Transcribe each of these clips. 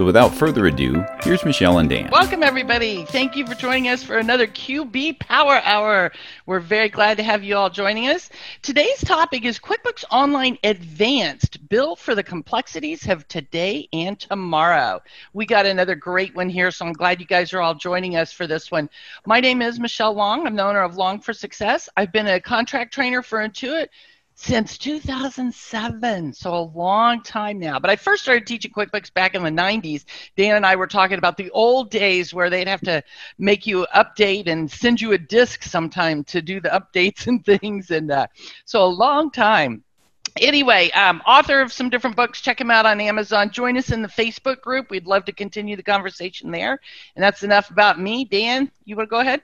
So without further ado, here's Michelle and Dan. Welcome, everybody. Thank you for joining us for another QB Power Hour. We're very glad to have you all joining us. Today's topic is QuickBooks Online Advanced, built for the complexities of today and tomorrow. We got another great one here, so I'm glad you guys are all joining us for this one. My name is Michelle Long. I'm the owner of Long for Success. I've been a contract trainer for Intuit since 2007, so a long time now. But I first started teaching QuickBooks back in the 90s. Dan and I were talking about the old days where they'd have to make you update and send you a disk sometime to do the updates and things, and uh, so a long time. Anyway, um, author of some different books. Check him out on Amazon. Join us in the Facebook group. We'd love to continue the conversation there. And that's enough about me. Dan, you want to go ahead?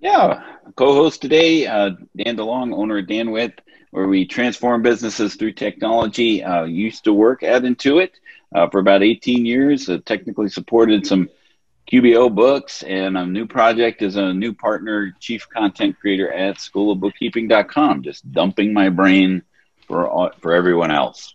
Yeah, co-host today, uh, Dan DeLong, owner of DanWith where we transform businesses through technology. Uh, used to work at Intuit uh, for about 18 years, uh, technically supported some QBO books, and a new project is a new partner, chief content creator at schoolofbookkeeping.com, just dumping my brain for, all, for everyone else.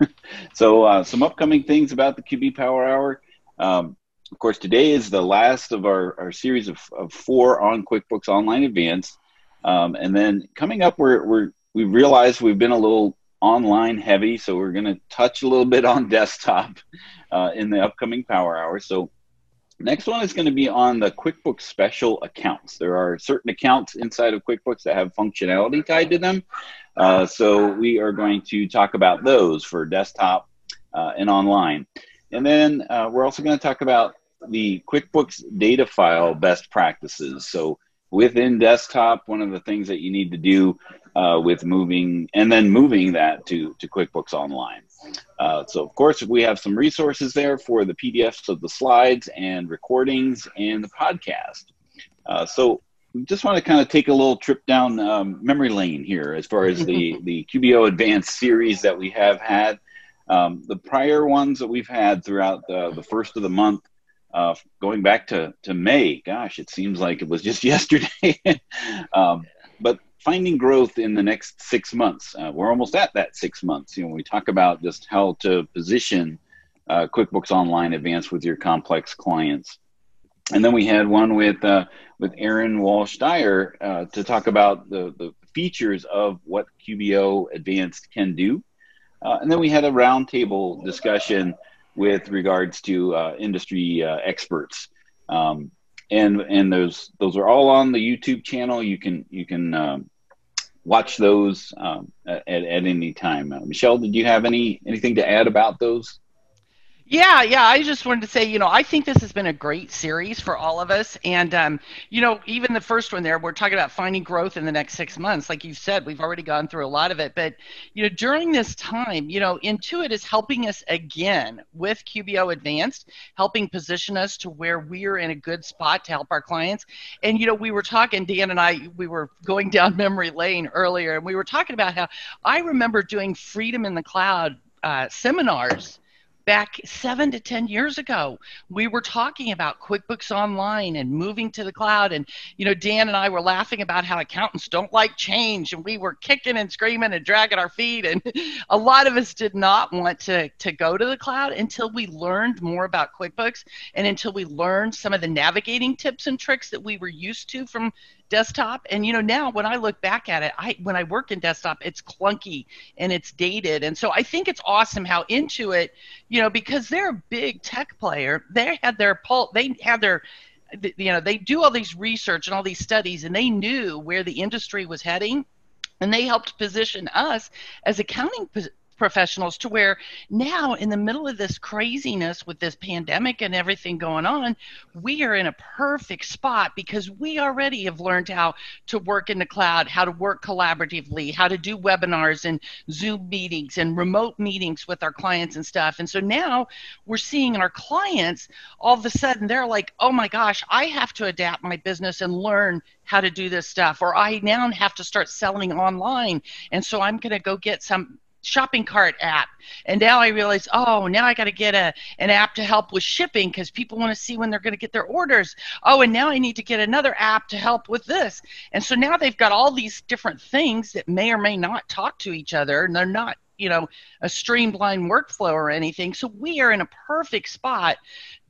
so, uh, some upcoming things about the QB Power Hour. Um, of course, today is the last of our, our series of, of four on QuickBooks Online Advanced. Um, and then coming up, we're, we're we realized we've been a little online heavy, so we're going to touch a little bit on desktop uh, in the upcoming power hour. So next one is going to be on the QuickBooks special accounts. There are certain accounts inside of QuickBooks that have functionality tied to them. Uh, so we are going to talk about those for desktop uh, and online. And then uh, we're also going to talk about the QuickBooks data file best practices. So within desktop, one of the things that you need to do uh, with moving and then moving that to, to QuickBooks Online. Uh, so, of course, we have some resources there for the PDFs of the slides and recordings and the podcast. Uh, so, we just want to kind of take a little trip down um, memory lane here as far as the, the QBO Advanced series that we have had. Um, the prior ones that we've had throughout the, the first of the month, uh, going back to, to May, gosh, it seems like it was just yesterday. um, but finding growth in the next six months. Uh, we're almost at that six months. You know, we talk about just how to position uh, QuickBooks Online Advanced with your complex clients. And then we had one with uh, with Aaron Walsh Dyer uh, to talk about the, the features of what QBO Advanced can do. Uh, and then we had a roundtable discussion with regards to uh, industry experts. Um, and and those those are all on the YouTube channel. You can you can um, watch those um, at, at any time. Uh, Michelle, did you have any anything to add about those? Yeah, yeah. I just wanted to say, you know, I think this has been a great series for all of us. And, um, you know, even the first one there, we're talking about finding growth in the next six months. Like you said, we've already gone through a lot of it. But, you know, during this time, you know, Intuit is helping us again with QBO Advanced, helping position us to where we're in a good spot to help our clients. And, you know, we were talking, Dan and I, we were going down memory lane earlier, and we were talking about how I remember doing Freedom in the Cloud uh, seminars back seven to 10 years ago, we were talking about QuickBooks Online and moving to the cloud. And, you know, Dan and I were laughing about how accountants don't like change. And we were kicking and screaming and dragging our feet. And a lot of us did not want to, to go to the cloud until we learned more about QuickBooks and until we learned some of the navigating tips and tricks that we were used to from desktop and you know now when i look back at it i when i work in desktop it's clunky and it's dated and so i think it's awesome how intuit you know because they're a big tech player they had their pulse they had their you know they do all these research and all these studies and they knew where the industry was heading and they helped position us as accounting professionals to where now in the middle of this craziness with this pandemic and everything going on we are in a perfect spot because we already have learned how to work in the cloud how to work collaboratively how to do webinars and zoom meetings and remote meetings with our clients and stuff. And so now we're seeing our clients all of a sudden they're like oh my gosh i have to adapt my business and learn how to do this stuff or i now have to start selling online and so i'm going to go get some shopping cart app. And now i realize oh now i got to get a an app to help with shipping because people want to see when they're going to get their orders. Oh and now i need to get another app to help with this. And so now they've got all these different things that may or may not talk to each other and they're not you know a streamlined workflow or anything. So we are in a perfect spot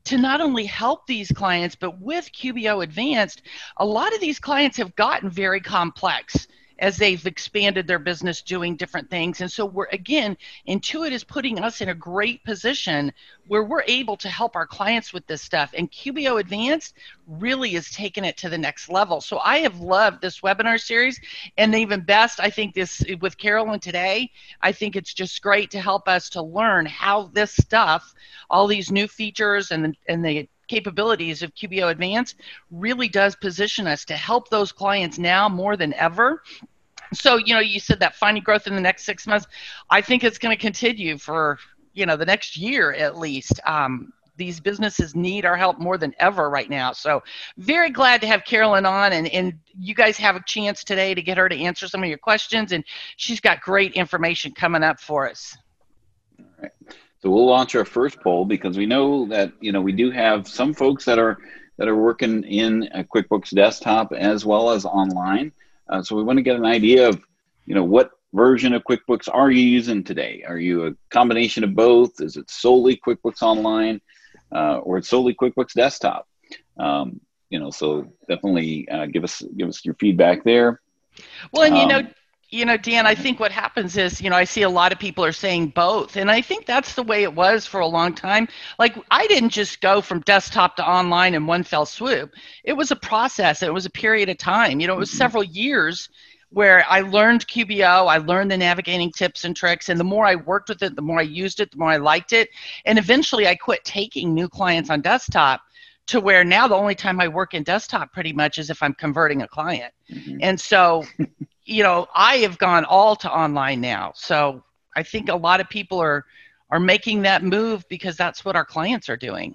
to not only help these clients but with qbo advanced a lot of these clients have gotten very complex as they've expanded their business doing different things. And so we're again, Intuit is putting us in a great position where we're able to help our clients with this stuff. And QBO Advanced really is taking it to the next level. So I have loved this webinar series. And even best, I think this with Carolyn today, I think it's just great to help us to learn how this stuff, all these new features and, and the capabilities of QBO Advance really does position us to help those clients now more than ever so, you know, you said that finding growth in the next six months. I think it's going to continue for, you know, the next year at least. Um, these businesses need our help more than ever right now. So, very glad to have Carolyn on, and, and you guys have a chance today to get her to answer some of your questions. And she's got great information coming up for us. So we'll launch our first poll because we know that you know we do have some folks that are that are working in QuickBooks Desktop as well as online. Uh, so we want to get an idea of, you know, what version of QuickBooks are you using today? Are you a combination of both? Is it solely QuickBooks Online, uh, or it's solely QuickBooks Desktop? Um, you know, so definitely uh, give us give us your feedback there. Well, and you um, know, you know, Dan, I think what happens is, you know, I see a lot of people are saying both. And I think that's the way it was for a long time. Like, I didn't just go from desktop to online in one fell swoop. It was a process, it was a period of time. You know, it was mm-hmm. several years where I learned QBO, I learned the navigating tips and tricks, and the more I worked with it, the more I used it, the more I liked it. And eventually I quit taking new clients on desktop to where now the only time I work in desktop pretty much is if I'm converting a client. Mm-hmm. And so you know, I have gone all to online now. So I think a lot of people are are making that move because that's what our clients are doing.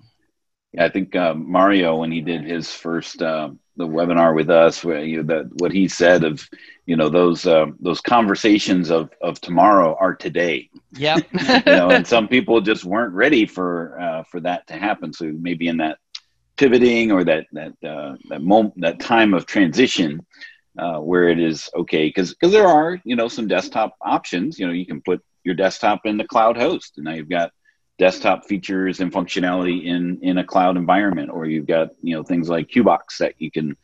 Yeah, I think uh, Mario, when he did his first uh, the webinar with us, where you know, that what he said of you know those uh, those conversations of of tomorrow are today. Yeah, you know, and some people just weren't ready for uh, for that to happen. So maybe in that pivoting or that that uh, that moment that time of transition uh, where it is okay because because there are you know some desktop options. You know, you can put your desktop in the cloud host, and now you've got desktop features and functionality in in a cloud environment, or you've got you know things like QBox that you can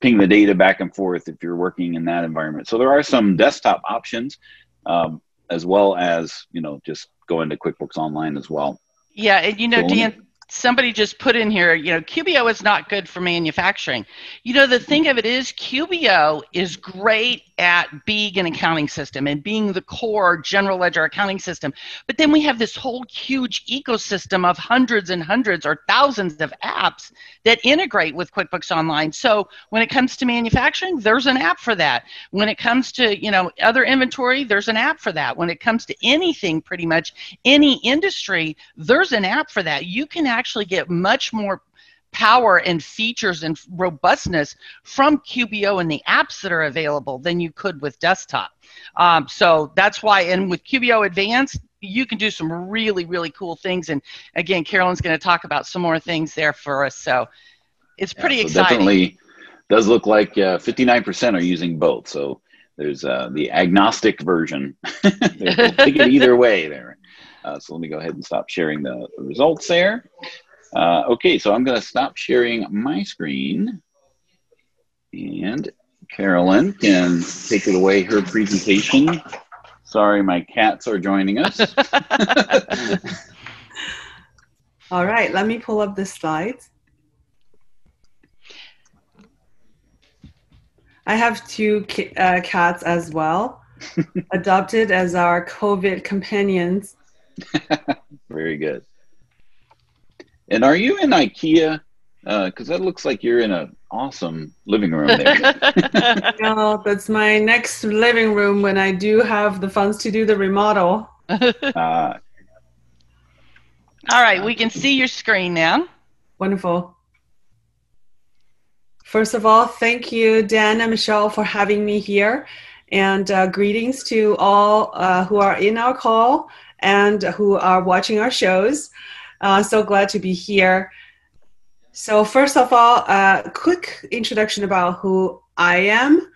ping the data back and forth if you're working in that environment. So there are some desktop options, um, as well as you know just going to QuickBooks Online as well. Yeah, and you know, Dan, somebody just put in here, you know, QBO is not good for manufacturing. You know, the thing of it is, QBO is great at being an accounting system and being the core general ledger accounting system. But then we have this whole huge ecosystem of hundreds and hundreds or thousands of apps that integrate with QuickBooks Online. So when it comes to manufacturing, there's an app for that. When it comes to, you know, other inventory, there's an app for that. When it comes to anything, pretty much any industry, there's an app for that. You can actually get much more power and features and robustness from QBO and the apps that are available than you could with desktop. Um, so that's why, and with QBO Advanced, you can do some really, really cool things. And again, Carolyn's going to talk about some more things there for us. So it's pretty yeah, so exciting. Definitely does look like uh, 59% are using both. So there's uh, the agnostic version. they take it either way there. Uh, so let me go ahead and stop sharing the, the results there. Uh, okay, so I'm going to stop sharing my screen. And Carolyn can take it away, her presentation. Sorry, my cats are joining us. All right, let me pull up the slides. I have two uh, cats as well. adopted as our COVID companions. Very good. And are you in IKEA? Because uh, that looks like you're in an awesome living room there. no, that's my next living room when I do have the funds to do the remodel. Uh, All right, we can see your screen now. Wonderful. First of all, thank you, Dan and Michelle, for having me here. And uh, greetings to all uh, who are in our call and who are watching our shows. Uh, so glad to be here. So, first of all, a quick introduction about who I am,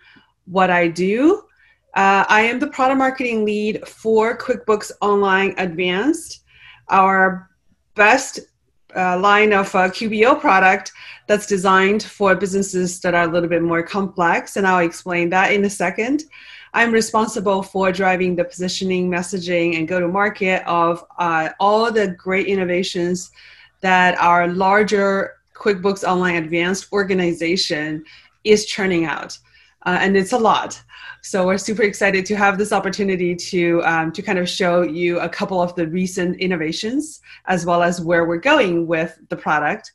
what I do. Uh, I am the product marketing lead for QuickBooks Online Advanced, our best uh, line of uh, QBO product that's designed for businesses that are a little bit more complex, and I'll explain that in a second. I'm responsible for driving the positioning, messaging, and go to market of uh, all the great innovations that our larger QuickBooks Online Advanced organization is churning out. Uh, and it's a lot. So we're super excited to have this opportunity to um, to kind of show you a couple of the recent innovations as well as where we're going with the product.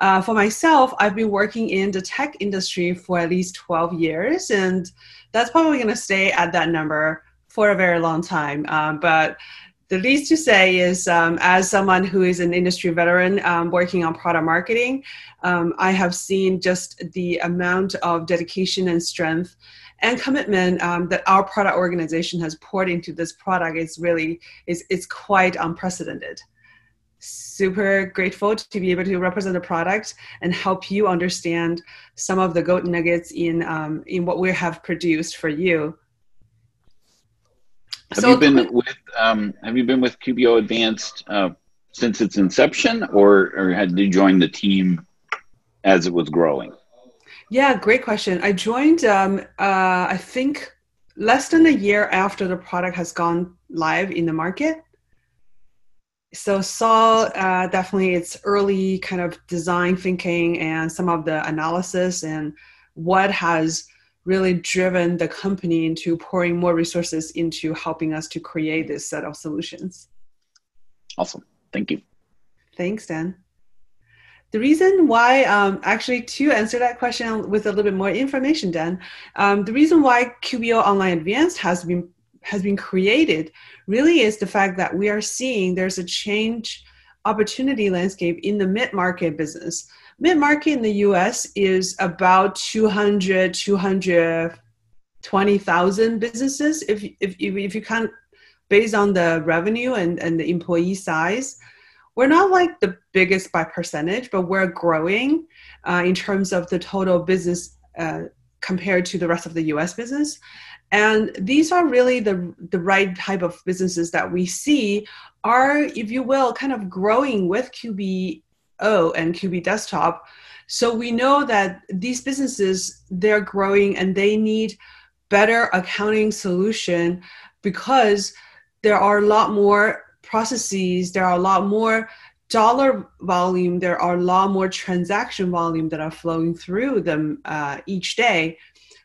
Uh, for myself, I've been working in the tech industry for at least 12 years, and that's probably going to stay at that number for a very long time. Um, but the least to say is, um, as someone who is an industry veteran um, working on product marketing, um, I have seen just the amount of dedication and strength and commitment um, that our product organization has poured into this product is really is it's quite unprecedented super grateful to be able to represent the product and help you understand some of the gold nuggets in um, in what we have produced for you. Have so, you been with um, Have you been with QBO Advanced uh, since its inception, or or had you joined the team as it was growing? Yeah, great question. I joined, um, uh, I think, less than a year after the product has gone live in the market so saw uh, definitely its early kind of design thinking and some of the analysis and what has really driven the company into pouring more resources into helping us to create this set of solutions. Awesome. Thank you. Thanks dan. The reason why um, actually to answer that question with a little bit more information dan um, the reason why qbo online advanced has been has been created really is the fact that we are seeing there's a change opportunity landscape in the mid-market business. Mid-market in the us is about 200 220000 businesses if, if, if you count based on the revenue and, and the employee size. We're not like the biggest by percentage but we're growing uh, in terms of the total business uh, compared to the rest of the us business and these are really the, the right type of businesses that we see are, if you will, kind of growing with QBO and QB Desktop. So we know that these businesses, they're growing and they need better accounting solution because there are a lot more processes, there are a lot more dollar volume, there are a lot more transaction volume that are flowing through them uh, each day.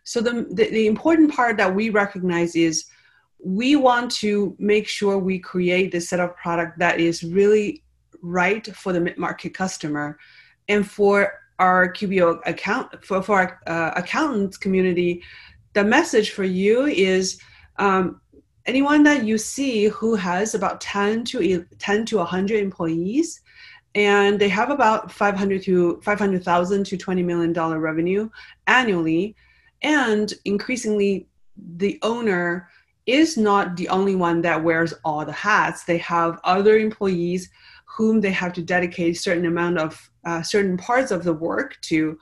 So the, the, the important part that we recognize is we want to make sure we create this set of product that is really right for the mid-market customer and for our QBO account for, for our uh, accountants community. The message for you is um, anyone that you see who has about 10 to 10 to 100 employees and they have about 500 to 500,000 to 20 million dollar revenue annually and increasingly the owner is not the only one that wears all the hats. They have other employees whom they have to dedicate certain amount of uh, certain parts of the work to.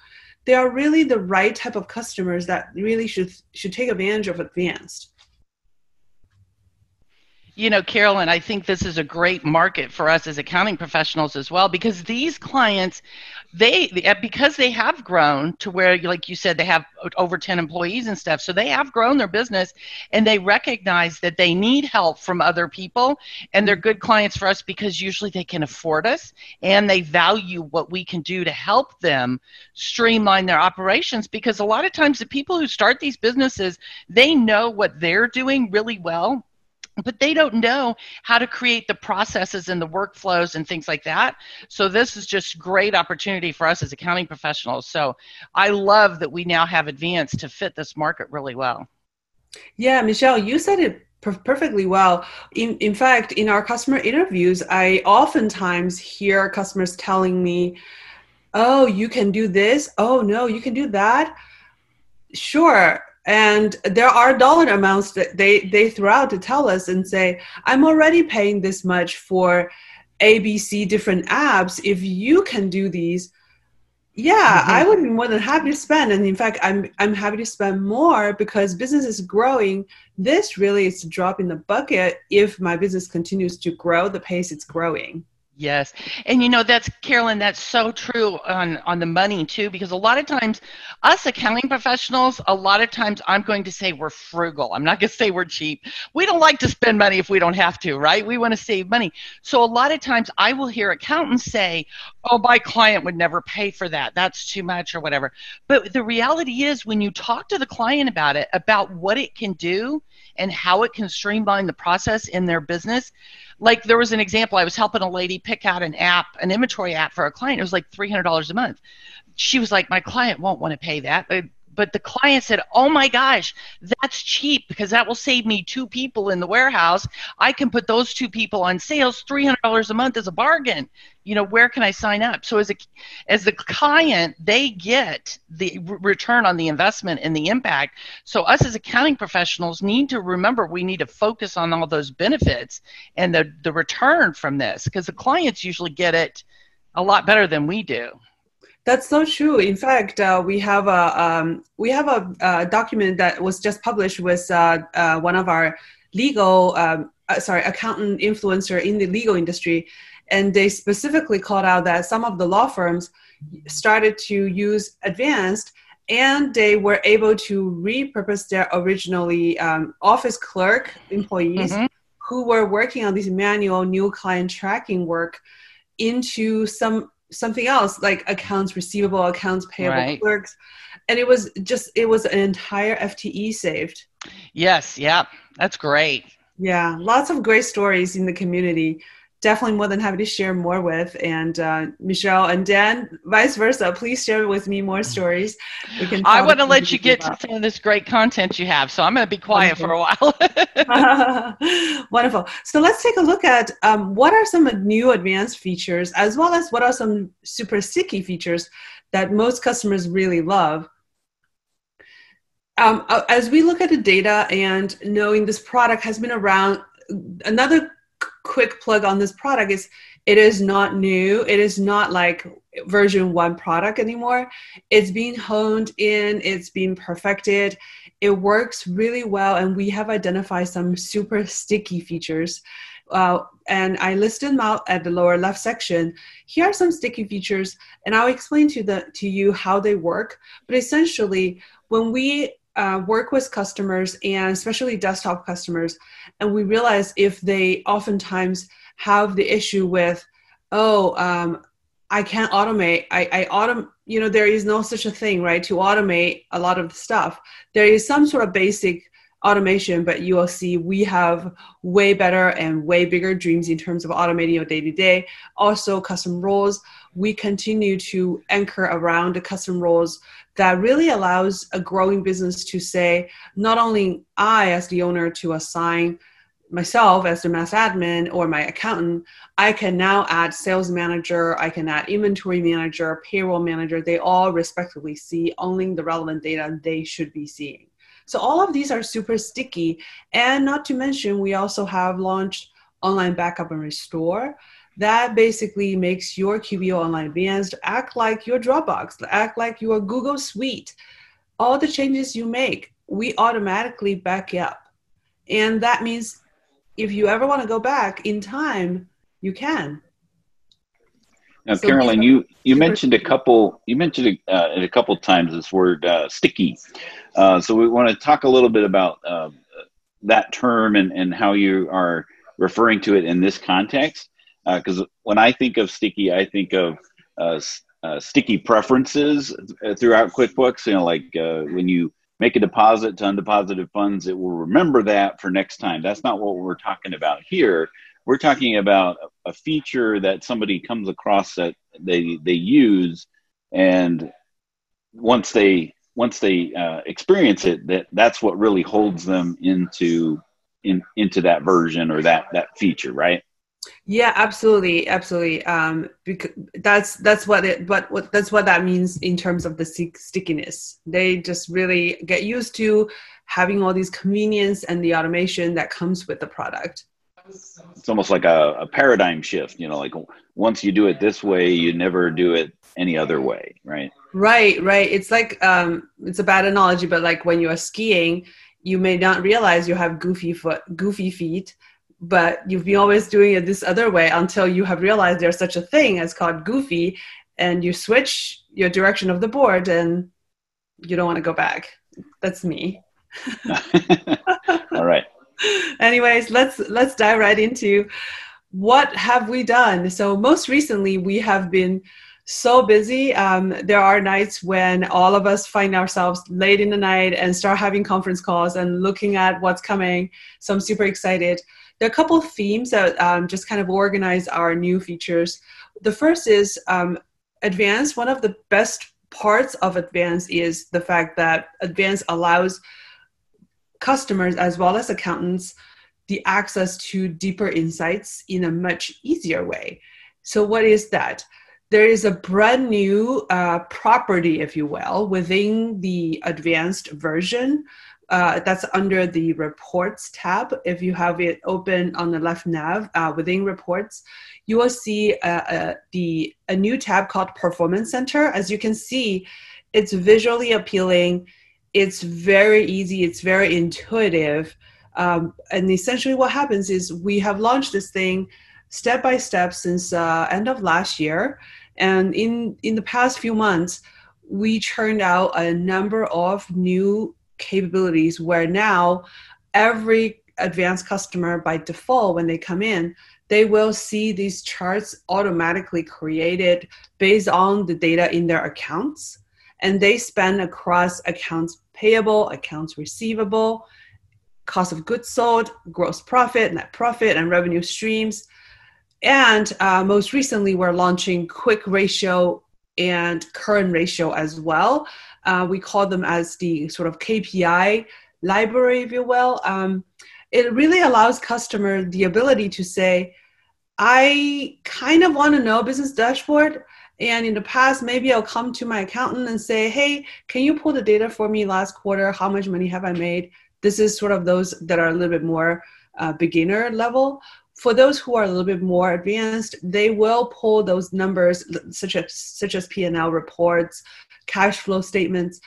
They are really the right type of customers that really should should take advantage of advanced you know, Carolyn, I think this is a great market for us as accounting professionals as well because these clients they uh, because they have grown to where like you said they have over 10 employees and stuff so they have grown their business and they recognize that they need help from other people and they're good clients for us because usually they can afford us and they value what we can do to help them streamline their operations because a lot of times the people who start these businesses they know what they're doing really well but they don't know how to create the processes and the workflows and things like that. So this is just great opportunity for us as accounting professionals. So I love that we now have advanced to fit this market really well. Yeah, Michelle, you said it perfectly well. In in fact, in our customer interviews, I oftentimes hear customers telling me, "Oh, you can do this. Oh, no, you can do that." Sure, and there are dollar amounts that they they throw out to tell us and say i'm already paying this much for abc different apps. If you can do these yeah mm-hmm. i would be more than happy to spend. And in fact i'm i'm happy to spend more because business is growing. This really is a drop in the bucket if my business continues to grow the pace it's growing Yes. And you know, that's Carolyn, that's so true on, on the money too, because a lot of times us accounting professionals, a lot of times I'm going to say we're frugal. I'm not going to say we're cheap. We don't like to spend money if we don't have to, right? We want to save money. So a lot of times I will hear accountants say, oh, my client would never pay for that. That's too much or whatever. But the reality is when you talk to the client about it, about what it can do and how it can streamline the process in their business, like there was an example i was helping a lady pick out an app an inventory app for a client it was like $300 a month she was like my client won't want to pay that but the client said, "Oh my gosh, that's cheap because that will save me two people in the warehouse. I can put those two people on sales. Three hundred dollars a month is a bargain. You know, where can I sign up?" So as a as the client, they get the return on the investment and the impact. So us as accounting professionals need to remember we need to focus on all those benefits and the the return from this because the clients usually get it a lot better than we do. That's so true. In fact, uh, we have a um, we have a, a, document that was just published with uh, uh, one of our legal um, uh, sorry accountant influencer in the legal industry, and they specifically called out that some of the law firms started to use advanced and they were able to repurpose their originally um, office clerk employees mm-hmm. who were working on this manual new client tracking work into some something else like accounts receivable, accounts payable right. clerks. And it was just, it was an entire FTE saved. Yes, yeah, that's great. Yeah, lots of great stories in the community. Definitely more than happy to share more with. And uh, Michelle and Dan, vice versa, please share with me more stories. We can. I want to let you get about. to some of this great content you have, so I'm going to be quiet Wonderful. for a while. Wonderful. So let's take a look at um, what are some new advanced features, as well as what are some super sticky features that most customers really love. Um, uh, as we look at the data and knowing this product has been around, another quick plug on this product is it is not new. It is not like version one product anymore. It's being honed in, it's being perfected. It works really well, and we have identified some super sticky features. Uh, and I listed them out at the lower left section. Here are some sticky features, and I'll explain to the to you how they work. But essentially, when we uh, work with customers and especially desktop customers, and we realize if they oftentimes have the issue with, oh, um, I can't automate. I, I autom, you know, there is no such a thing, right? To automate a lot of the stuff. There is some sort of basic automation, but you will see we have way better and way bigger dreams in terms of automating your day to day. Also, custom roles. We continue to anchor around the custom roles that really allows a growing business to say, not only I, as the owner, to assign myself as the master admin or my accountant, I can now add sales manager, I can add inventory manager, payroll manager. They all respectively see only the relevant data they should be seeing. So all of these are super sticky. And not to mention, we also have launched online backup and restore. That basically makes your QBO Online Advanced act like your Dropbox, act like your Google Suite. All the changes you make, we automatically back up. And that means if you ever want to go back in time, you can. Now, so Carolyn, you you mentioned a couple you mentioned uh, a couple times this word uh, sticky. Uh, so we want to talk a little bit about uh, that term and, and how you are referring to it in this context. Because uh, when I think of sticky, I think of uh, sticky preferences throughout QuickBooks. You know, like when you make a deposit to undeposited funds, it will remember that for next time. That's not what we're talking about here. We're talking about a feature that somebody comes across that they they use, and once they once they uh, experience it, that that's what really holds them into in into that version or that that feature, right? Yeah, absolutely, absolutely. Um, because that's that's what it, but what that's what that means in terms of the stickiness. They just really get used to having all these convenience and the automation that comes with the product. It's almost like a, a paradigm shift. You know, like once you do it this way, you never do it any other way, right? Right, right. It's like um, it's a bad analogy, but like when you are skiing, you may not realize you have goofy foot, goofy feet but you've been always doing it this other way until you have realized there's such a thing as called goofy and you switch your direction of the board and you don't want to go back. That's me. All right. Anyways let's let's dive right into what have we done? So most recently we have been so busy um, there are nights when all of us find ourselves late in the night and start having conference calls and looking at what's coming so i'm super excited there are a couple of themes that um, just kind of organize our new features. The first is um. One of the best parts of Advance is the fact that Advance allows customers as well as accountants the access to deeper insights in a much easier way. So, what is that? There is a brand new uh, property, if you will, within the advanced version uh, that's under the reports tab. If you have it open on the left nav uh, within reports, you will see uh, uh, the a new tab called Performance Center. As you can see, it's visually appealing. It's very easy. It's very intuitive. Um, and essentially, what happens is we have launched this thing step by step since uh, end of last year, and in in the past few months, we churned out a number of new capabilities where now every advanced customer by default when they come in they will see these charts automatically created based on the data in their accounts. And they span across accounts payable accounts receivable cost of goods sold gross profit net profit and revenue streams. And uh, most recently we're launching quick ratio and current ratio as well uh, we call them as the sort of KPI library, if you will. Um, it really allows customer the ability to say, I kind of want to know business dashboard. And in the past, maybe I'll come to my accountant and say, hey, can you pull the data for me last quarter? How much money have I made? This is sort of those that are a little bit more uh, beginner level. For those who are a little bit more advanced, they will pull those numbers such as such as P&L reports, cash flow statements.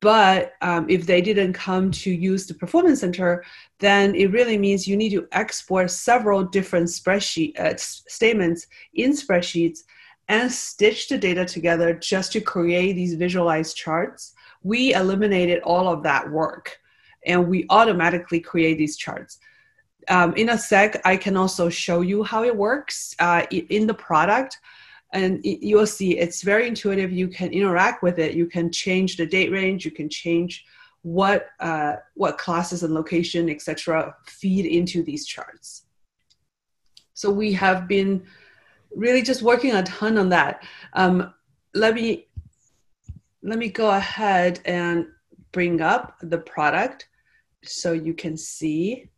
But um, if they didn't come to use the performance center, then it really means you need to export several different spreadsheet uh, statements in spreadsheets and stitch the data together just to create these visualized charts. We eliminated all of that work and we automatically create these charts. Um, in a sec, I can also show you how it works uh, in the product and you'll see it's very intuitive. You can interact with it. You can change the date range. You can change what uh, what classes and location etc feed into these charts. So we have been really just working a ton on that. Um, let me let me go ahead and bring up the product so you can see.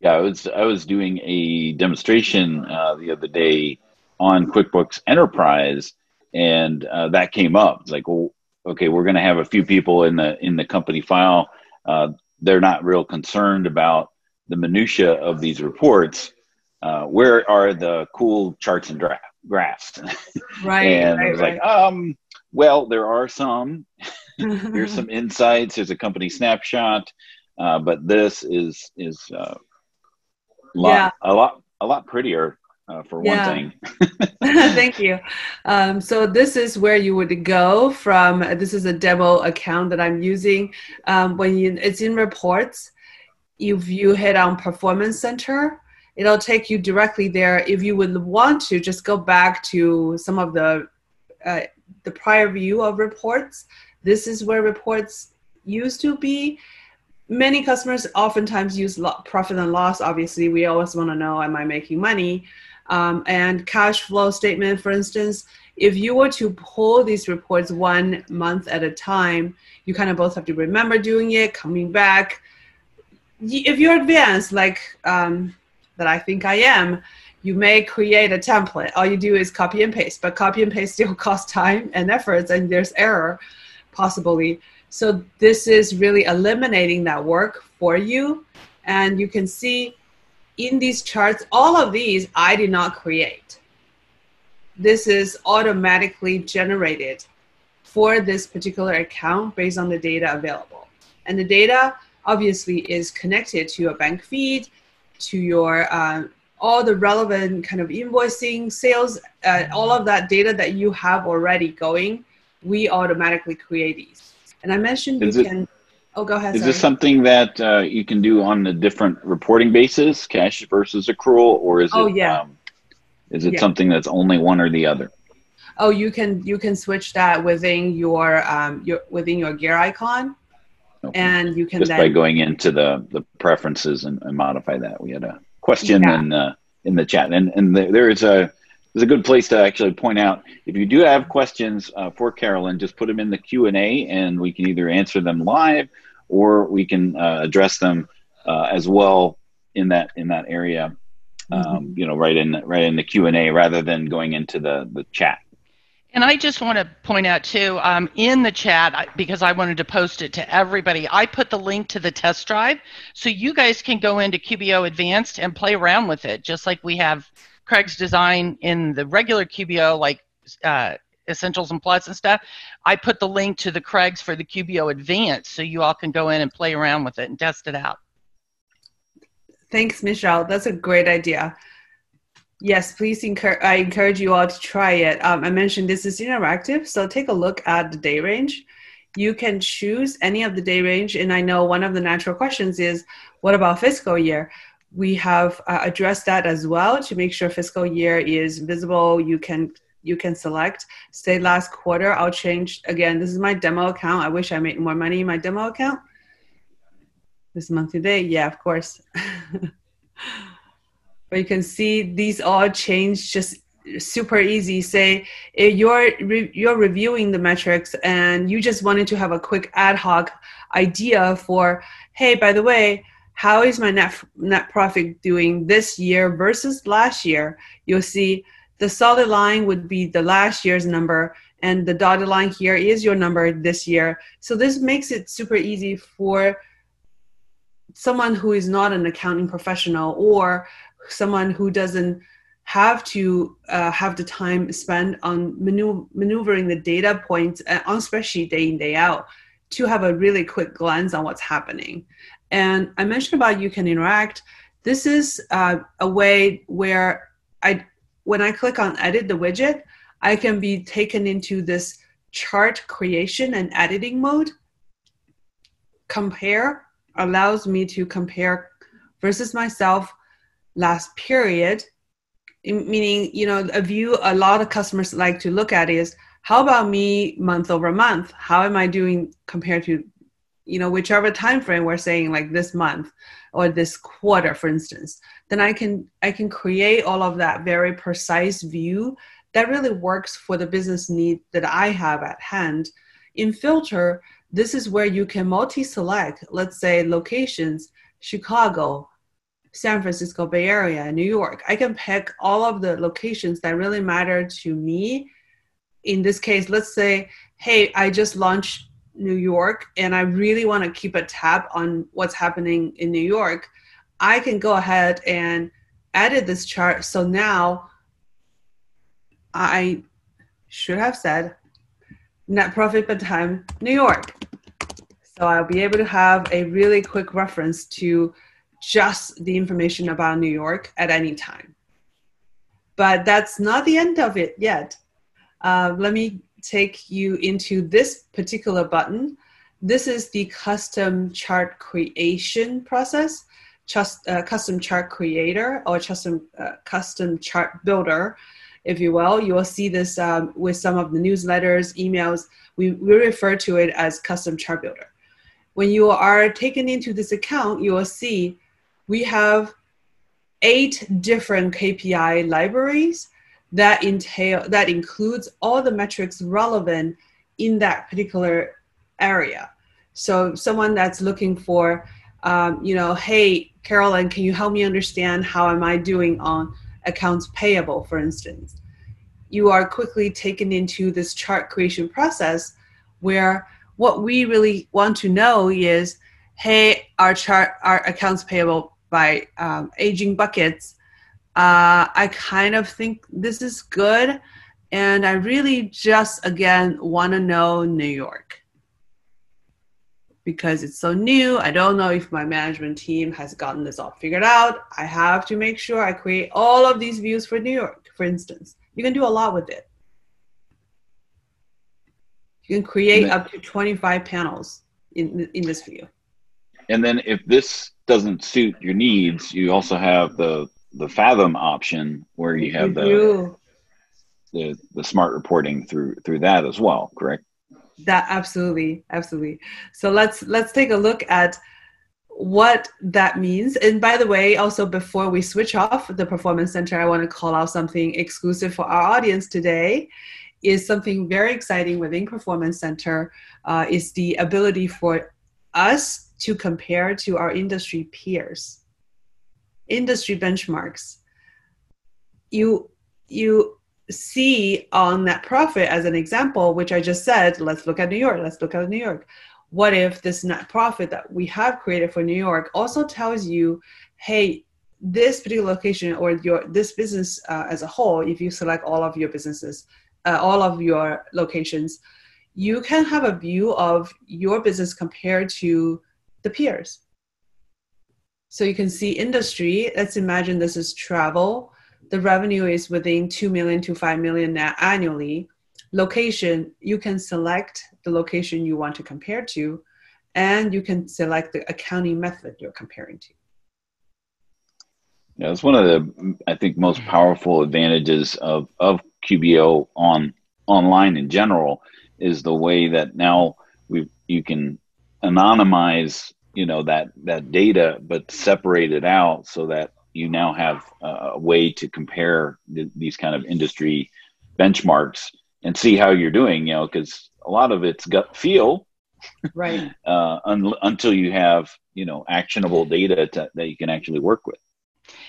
Yeah i was i was doing a demonstration uh, the other day on QuickBooks Enterprise, and uh, that came up. It's like, well, okay, we're going to have a few people in the in the company file. Uh, they're not real concerned about the minutia of these reports. Uh, where are the cool charts and dra- graphs? Right. and right, I was right. like, um, well, there are some. Here's some insights. There's a company snapshot, uh, but this is is uh, lot, Yeah. a lot, a lot prettier uh, for Yeah. one thing. Thank you. Um, so this is where you would go from. This is a demo account that I'm using. Um, when you, it's in reports, if you hit on Performance Center, it'll take you directly there. If you would want to, just go back to some of the uh, the prior view of reports. This is where reports used to be. Many customers oftentimes use profit and loss. Obviously, we always want to know: Am I making money? Um, and cash flow statement, for instance, if you were to pull these reports one month at a time, you kind of both have to remember doing it, coming back. If you're advanced, like um, that I think I am, you may create a template. All you do is copy and paste, but copy and paste still costs time and efforts, and there's error possibly. So this is really eliminating that work for you, and you can see in these charts, all of these I did not create. This is automatically generated for this particular account based on the data available. And the data obviously is connected to your bank feed, to your uh, all the relevant kind of invoicing, sales, uh, all of that data that you have already going. We automatically create these. And I mentioned Is you it- can. Oh, go ahead. Is sorry. this something that uh, you can do on a different reporting basis, cash versus accrual, or is Oh, it? yeah. Um, is it Yeah. something that's only one or the other? Oh, you can you can switch that within your um your within your gear icon, Okay. and you can Just then by going into the, the preferences and, and modify that. We had a question Yeah. in uh, in the chat, and and there there is a there's a good place to actually point out if you do have questions uh, for Carolyn, just put them in the Q and A, and we can either answer them live or we can uh, address them uh, as well in that in that area. Um, you know, right in right in the Q and A rather than going into the the chat. And I just want to point out too, um, in the chat, because I wanted to post it to everybody, I put the link to the test drive, so you guys can go into QBO Advanced and play around with it, just like we have Craig's design in the regular QBO, like uh, Essentials and Plus and stuff. I put the link to the Craig's for the QBO Advanced, so you all can go in and play around with it and test it out. Thanks, Michelle. That's a great idea. Yes, please. I encourage you all to try it. Um, I mentioned this is interactive, so take a look at the day range. You can choose any of the day range, and I know one of the natural questions is, what about fiscal year? We have uh, addressed that as well to make sure fiscal year is visible. You can you can select. Say last quarter, I'll change again. This is my demo account. I wish I made more money in my demo account. This monthly day, yeah, of course. but you can see these all change just super easy. Say if you're re- you're reviewing the metrics and you just wanted to have a quick ad hoc idea for, hey, by the way, how is my net net profit doing this year versus last year? You'll see the solid line would be the last year's number and the dotted line here is your number this year. So this makes it super easy for someone who is not an accounting professional or someone who doesn't have to uh, have the time spent on maneuvering the data points uh, on spreadsheet day in day out to have a really quick glance on what's happening and i mentioned about you can interact this is uh, a way where i when i click on edit the widget i can be taken into this chart creation and editing mode. Compare allows me to compare versus myself last period. Meaning you know a view a lot of customers like to look at is how about me month over month? How am i doing compared to you know whichever time frame we're saying like this month or this quarter for instance then i can i can create all of that very precise view that really works for the business need that i have at hand. In filter this is where you can multi-select let's say locations chicago san francisco bay area new york. I can pick all of the locations that really matter to me. In this case let's say hey i just launched new york and i really want to keep a tab on what's happening in new york i can go ahead and edit this chart so now i should have said net profit per time new york so I'll be able to have a really quick reference to just the information about New York at any time. But that's not the end of it yet. Uh, let me take you into this particular button. This is the custom chart creation process, just uh, custom chart creator or custom uh, custom chart builder, if you will. You will see this um, with some of the newsletters, emails. We, we refer to it as custom chart builder. When you are taken into this account, you will see we have eight different KPI libraries that entail that includes all the metrics relevant in that particular area. So someone that's looking for, um, you know, hey, Carolyn, can you help me understand how am I doing on accounts payable, for instance? You are quickly taken into this chart creation process where what we really want to know is, hey, our chart, our accounts payable by um, aging buckets uh, I kind of think this is good. And I really just, again, want to know New York because it's so new. I don't know if my management team has gotten this all figured out. I have to make sure I create all of these views for New York, for instance. You can do a lot with it. You can create up to 25 panels in, in this view. And then if this doesn't suit your needs, you also have the the Fathom option where you have the, the the smart reporting through through that as well. Correct. That absolutely, absolutely. So let's let's take a look at what that means. And by the way, also before we switch off the performance center, I want to call out something exclusive for our audience today. Is something very exciting within Performance Center uh, is the ability for us to compare to our industry peers industry benchmarks, you you see on that profit as an example, which I just said, let's look at New York, let's look at New York. What if this net profit that we have created for New York also tells you, hey, this particular location or your this business uh, as a whole, if you select all of your businesses, uh, all of your locations, you can have a view of your business compared to the peers. So you can see industry. Let's imagine this is travel. The revenue is within 2 million to 5 million annually. Location, you can select the location you want to compare to, and you can select the accounting method you're comparing to. Yeah, it's one of the I think most powerful advantages of of QBO on online in general is the way that now we you can anonymize you know that that data but separate it out so that you now have a way to compare th- these kind of industry benchmarks and see how you're doing you know because a lot of it's gut feel. Right. Uh, un- until you have you know actionable data to, that you can actually work with.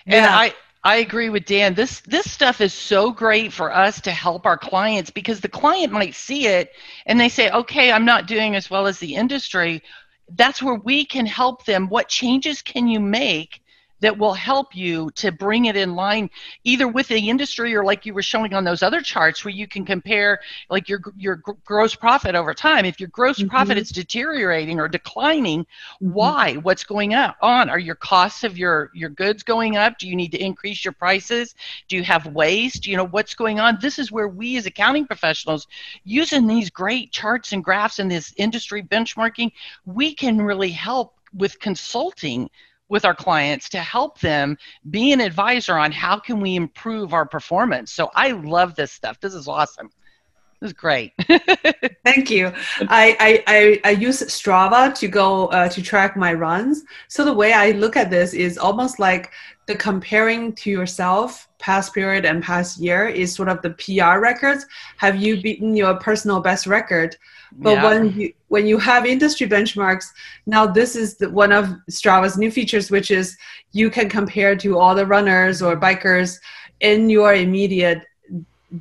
Yeah. I I agree with Dan. This this stuff is so great for us to help our clients because the client might see it and they say, "Okay, I'm not doing as well as the industry. That's where we can help them. What changes can you make that will help you to bring it in line either with the industry or like you were showing on those other charts where you can compare like your your gross profit over time. If your gross mm-hmm. profit is deteriorating or declining mm-hmm. why? What's going on? Are your costs of your your goods going up? Do you need to increase your prices? Do you have waste? You know what's going on? This is where we as accounting professionals using these great charts and graphs and this industry benchmarking we can really help with consulting with our clients to help them be an advisor on how can we improve our performance. So I love this stuff. This is awesome. This is great. Thank you. I, I, I, use Strava to go uh, to track my runs. So the way I look at this is almost like the comparing to yourself past period and past year is sort of the PR records. Have you beaten your personal best record? But yeah. when you when you have industry benchmarks, now this is the, one of Strava's new features, which is you can compare to all the runners or bikers in your immediate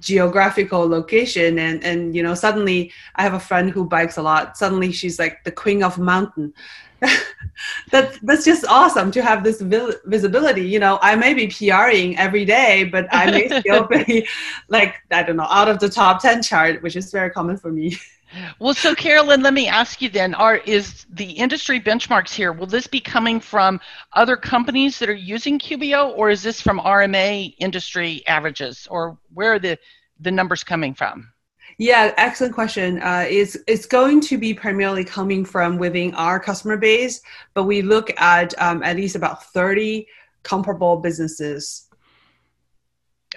geographical location and and you know suddenly i have a friend who bikes a lot suddenly she's like the queen of mountain that that's just awesome to have this visibility. You know, I may be PRing every day, but I may still be like I don't know out of the top ten chart, which is very common for me. Well, so Carolyn, let me ask you then: Are is the industry benchmarks here? Will this be coming from other companies that are using QBO, or is this from RMA industry averages, or where are the the numbers coming from? Yeah, excellent question. Uh, it's it's going to be primarily coming from within our customer base, but we look at um, at least about thirty comparable businesses.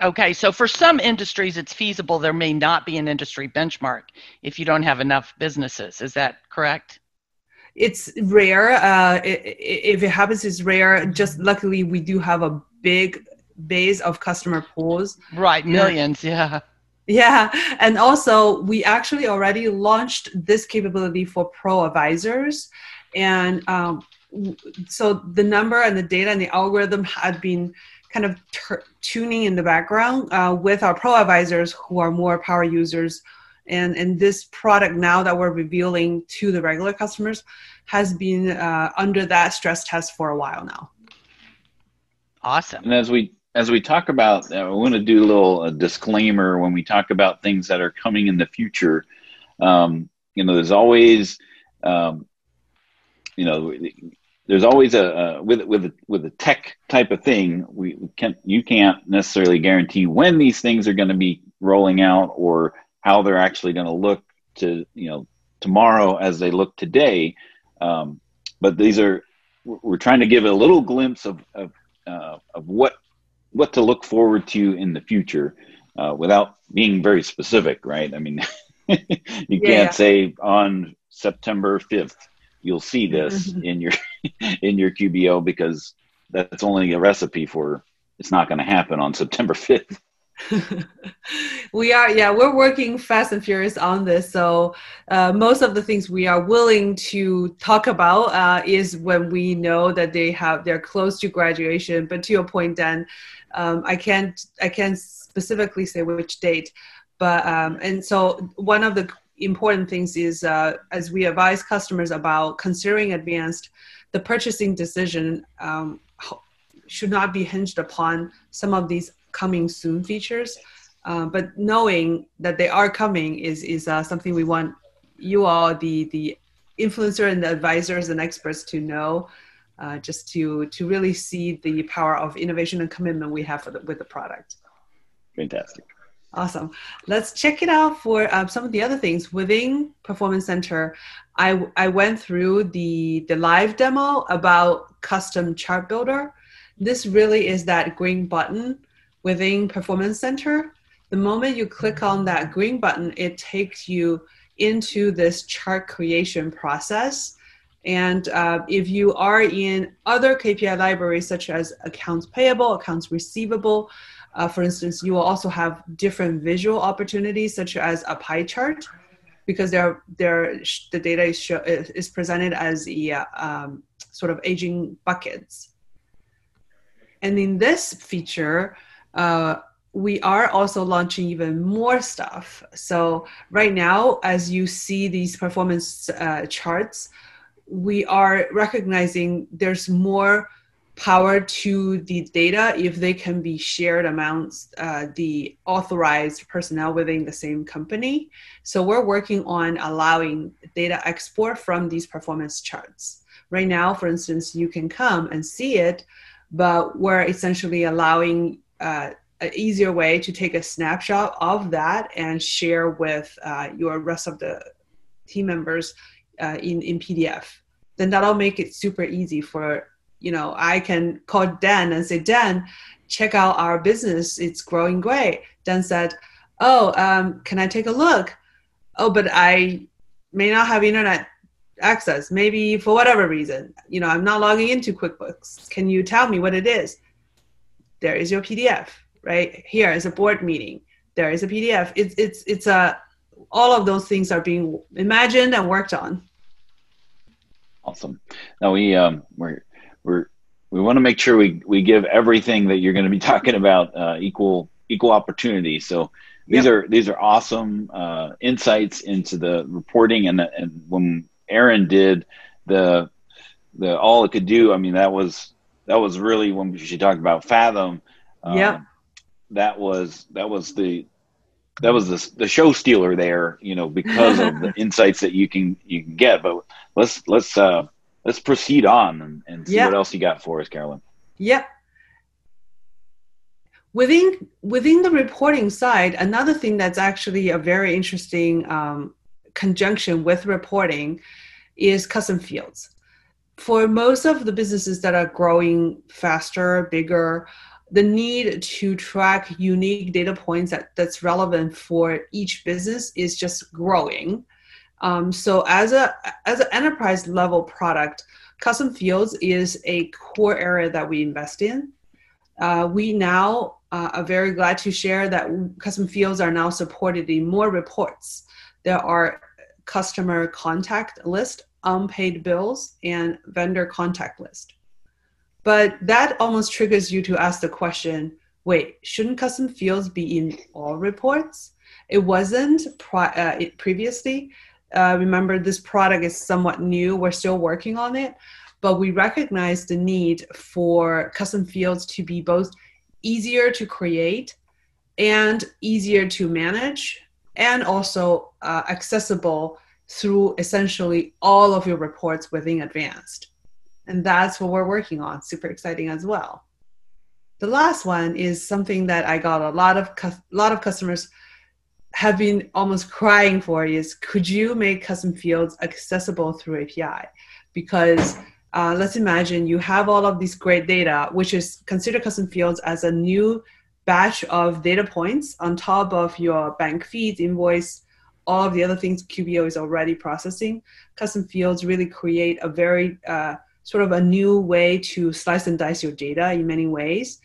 Okay, so for some industries, it's feasible there may not be an industry benchmark if you don't have enough businesses. Is that correct? It's rare. Uh, if it happens, it's rare. Just luckily, we do have a big base of customer pools. Right, millions, yeah. Yeah, and also we actually already launched this capability for pro advisors, and um, so the number and the data and the algorithm had been kind of ter- tuning in the background uh, with our pro advisors who are more power users, and and this product now that we're revealing to the regular customers has been uh, under that stress test for a while now. Awesome. And as we as we talk about, uh, I want to do a little uh, disclaimer when we talk about things that are coming in the future. Um, you know, there's always, um, you know, there's always a, a with with with a tech type of thing. We can't you can't necessarily guarantee when these things are going to be rolling out or how they're actually going to look to you know tomorrow as they look today. Um, but these are we're trying to give a little glimpse of of, uh, of what what to look forward to in the future uh, without being very specific, right? I mean, you yeah. can't say on September 5th you'll see this mm-hmm. in your in your QBO because that's only a recipe for it's not going to happen on September 5th. we are yeah we're working fast and furious on this so uh, most of the things we are willing to talk about uh, is when we know that they have they're close to graduation but to your point dan um, I can't I can't specifically say which date, but um, and so one of the important things is uh, as we advise customers about considering advanced, the purchasing decision um, should not be hinged upon some of these coming soon features. Uh, but knowing that they are coming is is uh, something we want you all the the influencer and the advisors and experts to know uh, just to to really see the power of innovation and commitment we have the, with the product. Fantastic. Awesome. Let's check it out for um, some of the other things within Performance Center. I I went through the the live demo about custom chart builder. This really is that green button within Performance Center. The moment you click on that green button, it takes you into this chart creation process and uh, if you are in other KPI libraries, such as accounts payable, accounts receivable, uh, for instance, you will also have different visual opportunities, such as a pie chart, because they're, they're, the data is, show, is presented as a, um, sort of aging buckets. And in this feature, uh, we are also launching even more stuff. So right now, as you see these performance uh, charts, we are recognizing there's more power to the data if they can be shared amongst uh, the authorized personnel within the same company. So we're working on allowing data export from these performance charts. Right now, for instance, you can come and see it, but we're essentially allowing uh, an easier way to take a snapshot of that and share with uh, your rest of the team members uh, in, in PDF, then that'll make it super easy for, you know, I can call Dan and say, Dan, check out our business. It's growing great. Dan said, oh, um, can I take a look? Oh, but I may not have internet access, maybe for whatever reason. You know, I'm not logging into QuickBooks. Can you tell me what it is? There is your PDF, right? Here is a board meeting. There is a PDF. It's it's it's a all of those things are being imagined and worked on. Awesome. Now we um, we're we're we want to make sure we we give everything that you're going to be talking about uh, equal equal opportunity. So these are these are awesome uh, insights into the reporting and and when Aaron did the the all it could do. I mean, that was that was really when she talked about Fathom. Um, yeah, that was that was the that was the the show stealer there. You know, because of the insights that you can you can get. But let's let's uh let's proceed on and, and see what else you got for us, Carolyn. Yep. Within within the reporting side, another thing that's actually a very interesting um, conjunction with reporting is custom fields. For most of the businesses that are growing faster, bigger, the need to track unique data points that, that's relevant for each business is just growing. Um, so as a as an enterprise level product, custom fields is a core area that we invest in. Uh, we now uh, are very glad to share that custom fields are now supported in more reports. There are customer contact list, unpaid bills, and vendor contact list. But that almost triggers you to ask the question wait, shouldn't custom fields be in all reports? It wasn't pri- uh, it previously. Uh, remember, this product is somewhat new. We're still working on it, but we recognize the need for custom fields to be both easier to create and easier to manage and also uh, accessible through essentially all of your reports within advanced and that's what we're working on super exciting as well the last one is something that i got a lot of a lot of customers have been almost crying for is could you make custom fields accessible through api because uh, let's imagine you have all of these great data, which is consider custom fields as a new batch of data points on top of your bank feeds, invoice, all of the other things QBO is already processing. Custom fields really create a very uh, sort of a new way to slice and dice your data in many ways.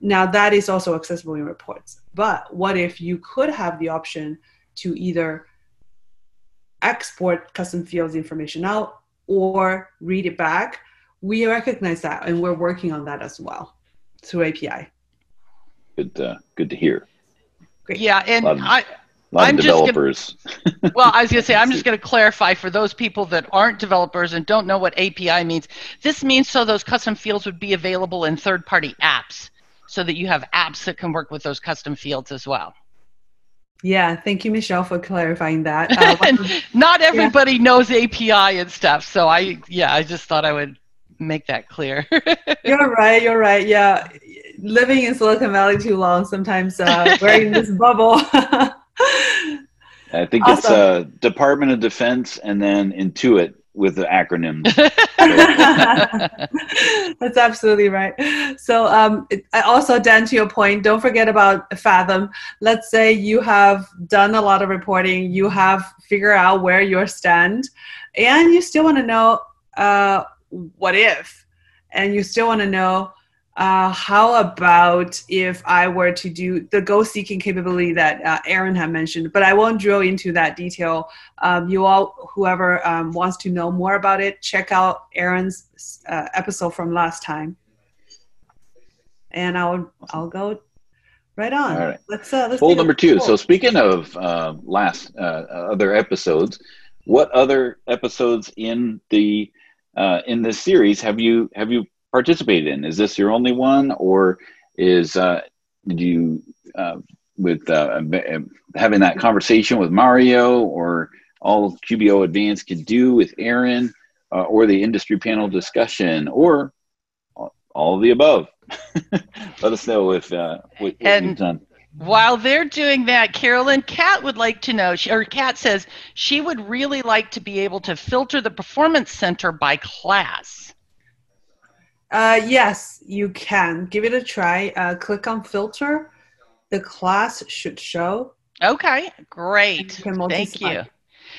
Now that is also accessible in reports. But what if you could have the option to either export custom fields information out or read it back, we recognize that and we're working on that as well through API. Good, uh, good to hear. Great. Yeah, and of, I. I'm developers. Gonna, well, I was going to say, I'm just going to clarify for those people that aren't developers and don't know what API means. This means so those custom fields would be available in third party apps so that you have apps that can work with those custom fields as well. Yeah, thank you, Michelle, for clarifying that. Uh, Not everybody yeah. knows API and stuff, so I yeah, I just thought I would make that clear. you're right. You're right. Yeah, living in Silicon Valley too long, sometimes uh, we're in this bubble. I think awesome. it's uh, Department of Defense and then Intuit with the acronyms. That's absolutely right. So, um, also, Dan, to your point, don't forget about Fathom. Let's say you have done a lot of reporting, you have figured out where you stand, and you still want to know uh, what if, and you still want to know uh, how about if I were to do the goal seeking capability that uh, Aaron had mentioned? But I won't drill into that detail. Um, you all, whoever um, wants to know more about it, check out Aaron's uh, episode from last time. And I'll I'll go right on. All right. Let's uh, let's. Poll number two. So speaking of uh, last uh, other episodes, what other episodes in the uh, in this series have you have you participated in? Is this your only one, or is uh, did you uh, with uh, having that conversation with Mario, or all QBO Advanced could do with Aaron, uh, or the industry panel discussion, or all of the above? Let us know if uh, what, what and- you've done. While they're doing that, Carolyn, Kat would like to know, or Kat says she would really like to be able to filter the performance center by class. Uh, yes, you can. Give it a try. Uh, click on filter. The class should show. Okay, great. You Thank you.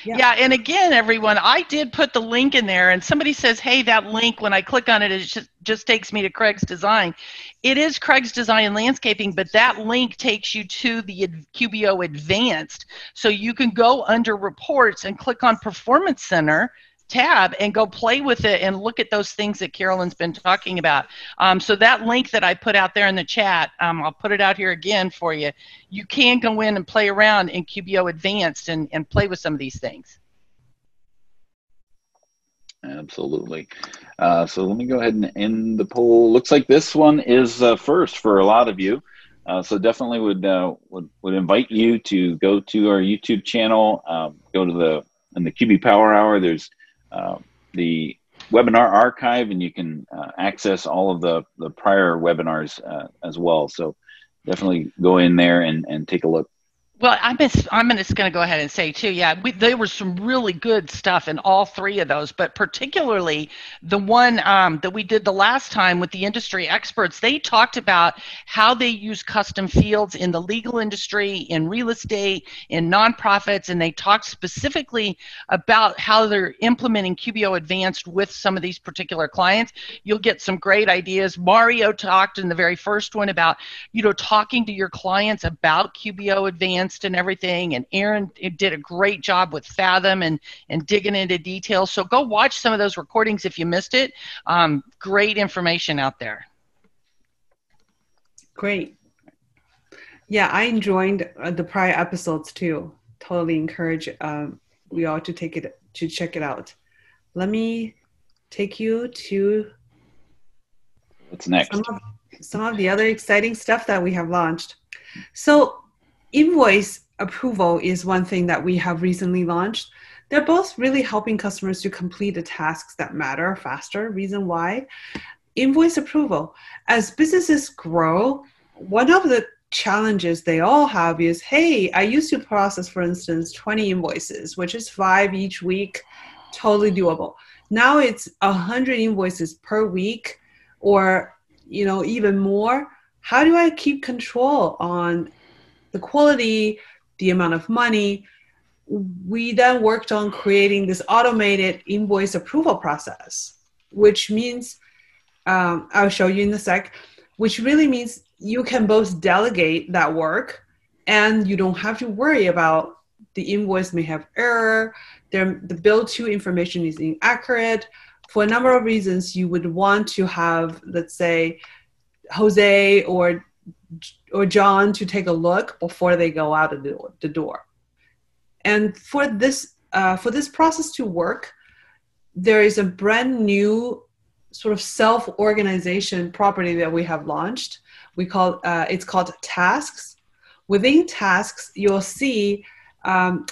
Yeah. yeah. and again, everyone, I did put the link in there, and somebody says, "Hey, that link." When I click on it, it just just takes me to Craig's Design. It is Craig's Design and Landscaping, but that link takes you to the QBO Advanced, so you can go under Reports and click on Performance Center tab and go play with it and look at those things that Carolyn's been talking about. Um, so that link that I put out there in the chat, um, I'll put it out here again for you. You can go in and play around in QBO Advanced and, and play with some of these things. Absolutely. Uh, so let me go ahead and end the poll. Looks like this one is uh, first for a lot of you. Uh, so definitely would, uh, would would invite you to go to our YouTube channel. Um, go to the in the QB Power Hour. There's uh, the webinar archive, and you can uh, access all of the the prior webinars as well. So definitely go in there and, and take a look. Well, I'm just, I'm just going to go ahead and say too, yeah, we, there was some really good stuff in all three of those, but particularly the one um, that we did the last time with the industry experts. They talked about how they use custom fields in the legal industry, in real estate, in nonprofits, and they talked specifically about how they're implementing QBO Advanced with some of these particular clients. You'll get some great ideas. Mario talked in the very first one about, you know, talking to your clients about QBO Advanced and everything. And Aaron did a great job with Fathom and, and digging into details. So go watch some of those recordings if you missed it. Um, great information out there. Great. Yeah, I enjoyed uh, the prior episodes too. Totally encourage um, we all to take it to check it out. Let me take you to what's next. Some of, some of the other exciting stuff that we have launched. So invoice approval is one thing that we have recently launched. They're both really helping customers to complete the tasks that matter faster. Reason why? Invoice approval. As businesses grow, one of the challenges they all have is hey, I used to process, for instance, 20 invoices, which is five each week, totally doable. Now it's 100 invoices per week or you know even more how do i keep control on the quality, the amount of money. We then worked on creating this automated invoice approval process, which means um, I'll show you in a sec, which really means you can both delegate that work and you don't have to worry about the invoice may have error, there, the bill to information is inaccurate. For a number of reasons, you would want to have, let's say, Jose or or John to take a look before they go out of the door. And for this uh, for this process to work, there is a brand new sort of self-organization property that we have launched. We call uh, it's called tasks. Within tasks, you'll see um,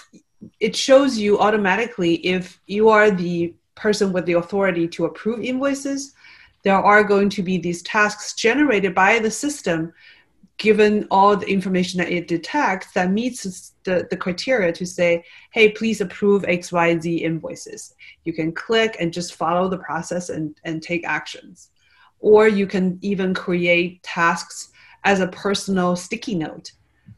it shows you automatically if you are the person with the authority to approve invoices. There are going to be these tasks generated by the system given all the information that it detects that meets the, the criteria to say, hey, please approve XYZ invoices. You can click and just follow the process and, and take actions. Or you can even create tasks as a personal sticky note.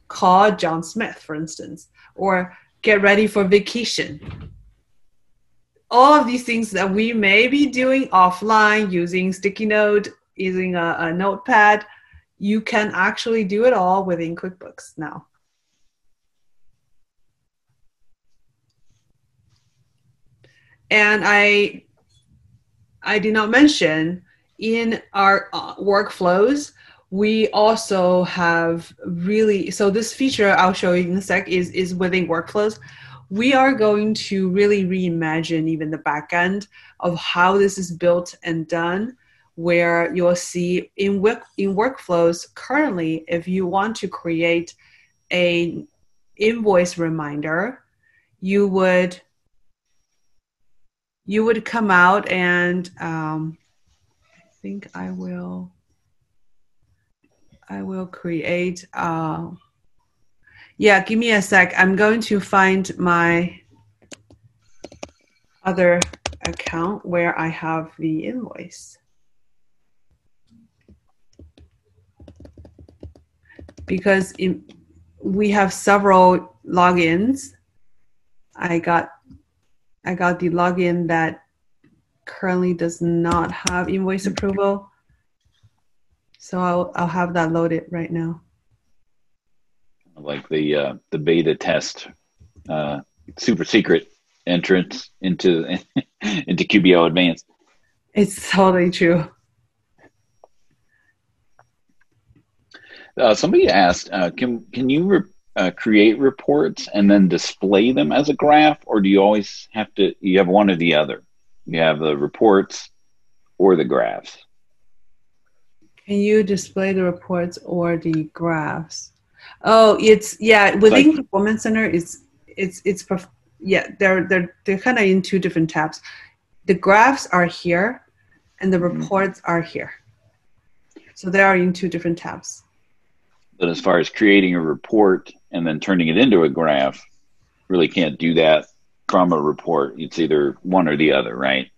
Call John Smith, for instance, or get ready for vacation. All of these things that we may be doing offline using sticky note, using a, a notepad, you can actually do it all within QuickBooks now. And I, I did not mention in our uh, workflows, we also have really, so this feature I'll show you in a sec is, is within workflows. We are going to really reimagine even the back end of how this is built and done where you'll see in work in workflows currently if you want to create a invoice reminder you would you would come out and um, I think I will I will create uh, yeah give me a sec. I'm going to find my other account where I have the invoice because it, we have several logins. I got I got the login that currently does not have invoice approval. So I'll I'll have that loaded right now. Like the uh, the beta test, uh, super secret entrance into into QBO Advanced. It's totally true. Uh, somebody asked, uh, can can you re- uh, create reports and then display them as a graph, or do you always have to? You have one or the other. you have the reports or the graphs. Can you display the reports or the graphs? Oh, it's yeah. Within like, Performance Center, it's it's it's yeah. They're they're they're kind of in two different tabs. The graphs are here, and the mm-hmm. reports mm-hmm. are here. So they are in two different tabs. But as far as creating a report and then turning it into a graph, really can't do that from a report. It's either one or the other, right?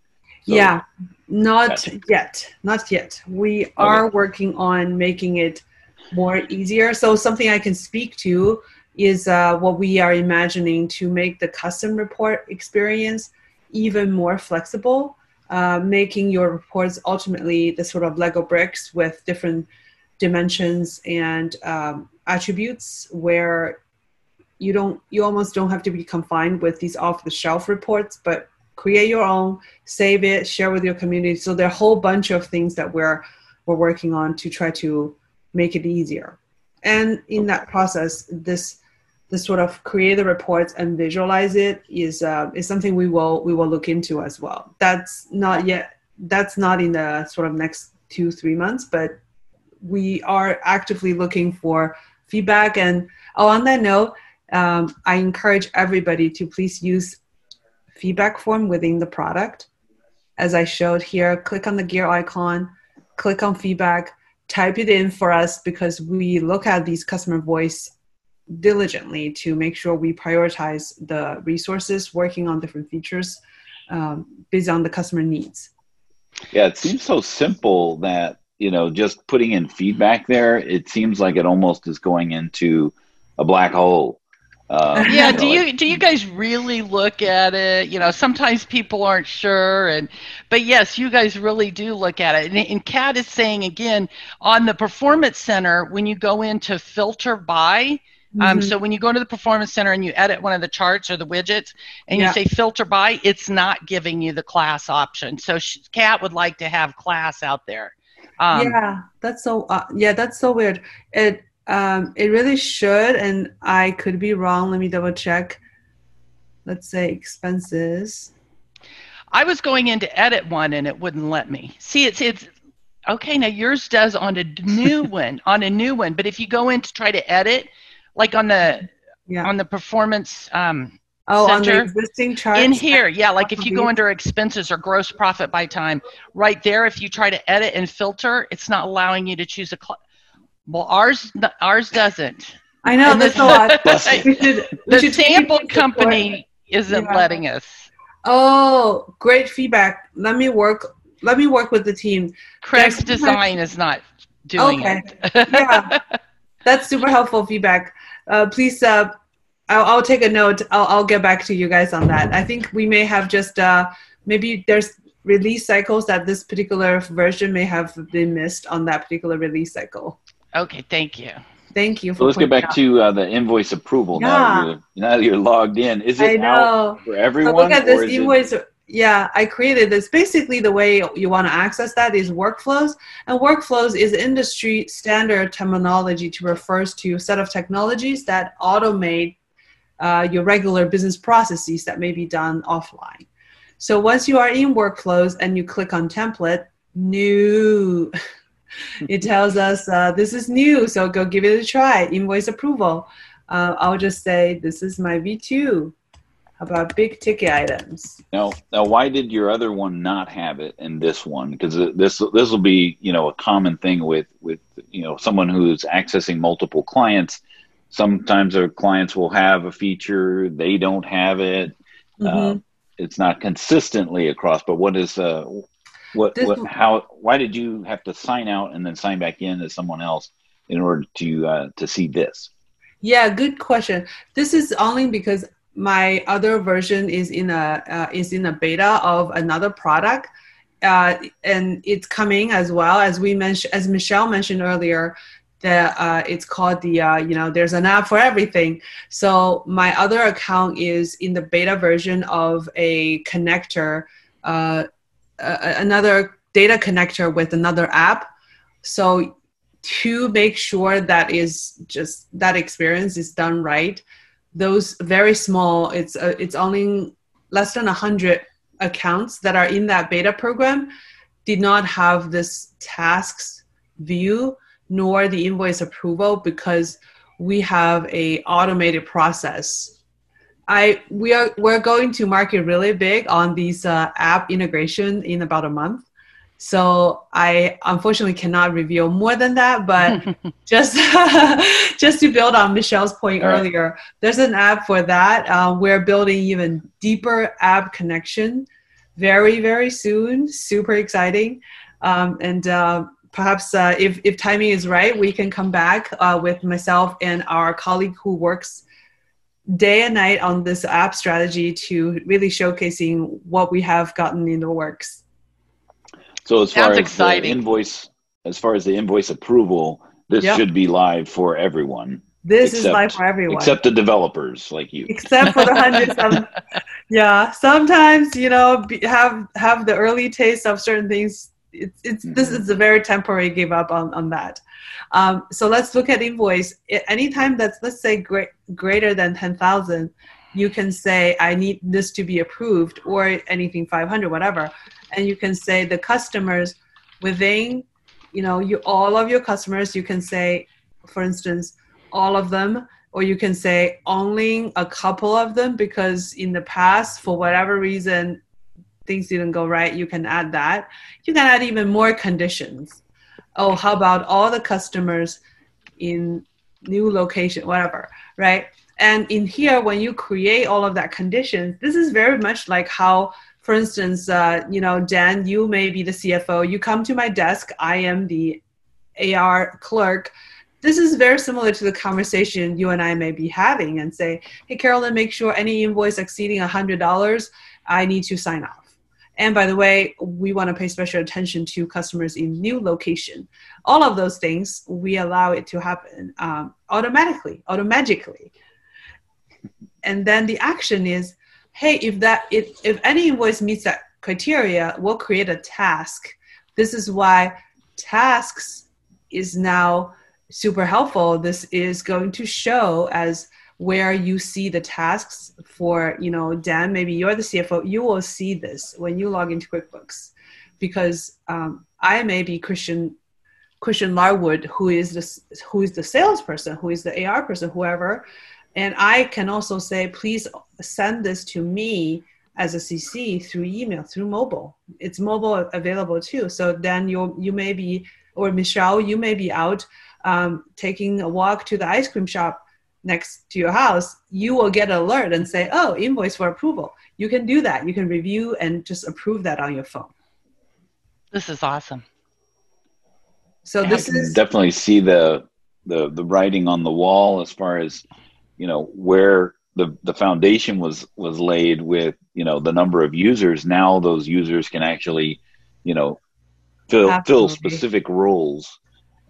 So, yeah, not gotcha. yet. Not yet. We are okay. working on making it more easier. So something I can speak to is uh, what we are imagining to make the custom report experience even more flexible, uh, making your reports ultimately the sort of Lego bricks with different dimensions and um, attributes where you don't you almost don't have to be confined with these off the shelf reports but create your own save it share with your community. So there are a whole bunch of things that we're we're working on to try to make it easier. And in that process this this sort of create the reports and visualize it is uh, is something we will we will look into as well. That's not yet that's not in the sort of next two three months but we are actively looking for feedback and oh on that note um, I encourage everybody to please use feedback form within the product. As I showed here, click on the gear icon, click on feedback, type it in for us because we look at these customer voice diligently to make sure we prioritize the resources working on different features um, based on the customer needs. Yeah, it seems so simple that, you know, just putting in feedback there, it seems like it almost is going into a black hole uh, yeah, do you do you guys really look at it? You know, sometimes people aren't sure, and but yes, you guys really do look at it. And, and Kat is saying again on the Performance Center when you go into filter by. Um, mm-hmm. Um, so when you go to the Performance Center and you edit one of the charts or the widgets, and yeah. you say filter by, it's not giving you the class option. So Kat would like to have class out there. Um, yeah, that's so. Uh, yeah, that's so weird. It um, it really should, and I could be wrong. Let me double check. Let's say expenses. I was going in to edit one and it wouldn't let me. See, it's it's okay. Now yours does on a new one, on a new one. But if you go in to try to edit, like on the yeah. on the performance um, Oh, center, on the existing chart. In here, yeah, like if you go under expenses or gross profit by time, right there, if you try to edit and filter, it's not allowing you to choose a, cl- well, ours ours doesn't. I know that's a lot. we should, we the sample company isn't yeah. letting us. Oh, great feedback. Let me work. Let me work with the team. Craig's design is not doing okay. it. yeah, that's super helpful feedback. Uh, please, uh, I'll, I'll, take a note. I'll, I'll get back to you guys on that. I think we may have just uh, maybe there's release cycles that this particular version may have been missed on that particular release cycle. Okay, thank you. Thank you. so let's get back out. to uh, the invoice approval. Yeah. Now, that you're, now that you're logged in, is it out for everyone? So look at this invoice. It... Yeah, I created this. Basically, the way you want to access that is workflows, and workflows is industry standard terminology to refers to a set of technologies that automate uh, your regular business processes that may be done offline. So once you are in workflows and you click on template, new it tells us uh, this is new, so go give it a try. Invoice approval. Uh, I'll just say this is my V2 about big ticket items. Now, now, why did your other one not have it in this one? Because this this will be you know a common thing with with you know someone who's accessing multiple clients. Sometimes our clients will have a feature, they don't have it. Mm-hmm. Uh, it's not consistently across. But what is uh, what, what how why did you have to sign out and then sign back in as someone else in order to uh, to see this? Yeah, good question. This is only because my other version is in a uh, is in a beta of another product, uh, and it's coming as well as we mentioned as Michelle mentioned earlier. That uh, it's called the uh, you know there's an app for everything. So my other account is in the beta version of a connector uh, another data connector with another app. So to make sure that is just that experience is done right, those very small. It's uh, it's only less than a hundred accounts that are in that beta program did not have this tasks view nor the invoice approval because we have a automated process i we are we're going to market really big on these uh, app integration in about a month so I unfortunately cannot reveal more than that, but just just to build on Michelle's point right. earlier, there's an app for that. Uh, we're building even deeper app connection very very soon. Super exciting, um, and uh, perhaps uh, if if timing is right, we can come back uh, with myself and our colleague who works day and night on this app strategy to really showcasing what we have gotten in the works. So as Sounds far as exciting. the invoice, as far as the invoice approval, this yep. should be live for everyone. This except, is live for everyone, except the developers like you. Except for the hundreds of, yeah. Sometimes you know have have the early taste of certain things. It's it's mm-hmm. this is a very temporary give up on on that. Um, so let's look at invoice. Anytime that's let's say great, greater than ten thousand, you can say I need this to be approved or anything five hundred, whatever and you can say the customers within you know you all of your customers you can say for instance all of them or you can say only a couple of them because in the past for whatever reason things didn't go right you can add that you can add even more conditions oh how about all the customers in new location whatever right and in here when you create all of that conditions this is very much like how for instance, uh, you know, Dan, you may be the CFO. You come to my desk. I am the AR clerk. This is very similar to the conversation you and I may be having and say, hey, Carolyn, make sure any invoice exceeding $100, I need to sign off. And by the way, we want to pay special attention to customers in new location. All of those things, we allow it to happen um, automatically, automatically. And then the action is, hey, if that if, if any invoice meets that criteria, we'll create a task. This is why tasks is now super helpful. This is going to show as where you see the tasks for, you know, Dan, maybe you're the CFO, you will see this when you log into QuickBooks because um, I may be Christian Christian Larwood, who is the who is the salesperson, who is the AR person, whoever, and I can also say, please send this to me as a CC through email, through mobile. It's mobile available too. So then you you may be, or Michelle, you may be out um, taking a walk to the ice cream shop next to your house. You will get an alert and say, oh, invoice for approval. You can do that. You can review and just approve that on your phone. This is awesome. So this is definitely see the the the writing on the wall as far as you know where the the foundation was was laid with you know the number of users now those users can actually you know fill Absolutely. fill specific roles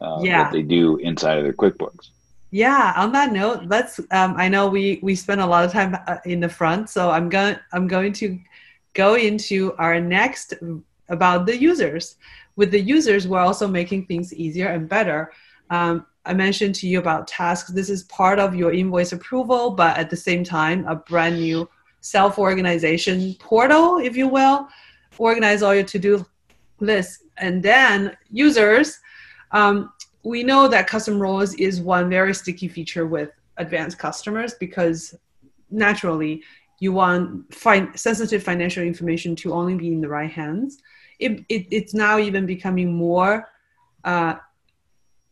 uh, yeah. that they do inside of their quickbooks yeah on that note let's um, i know we we spent a lot of time uh, in the front so i'm going i'm going to go into our next about the users with the users we're also making things easier and better um, I mentioned to you about tasks. This is part of your invoice approval, but at the same time, a brand new self organization portal, if you will. Organize all your to do lists. And then users, um, we know that custom roles is one very sticky feature with advanced customers because naturally you want fi- sensitive financial information to only be in the right hands. It, it, it's now even becoming more uh,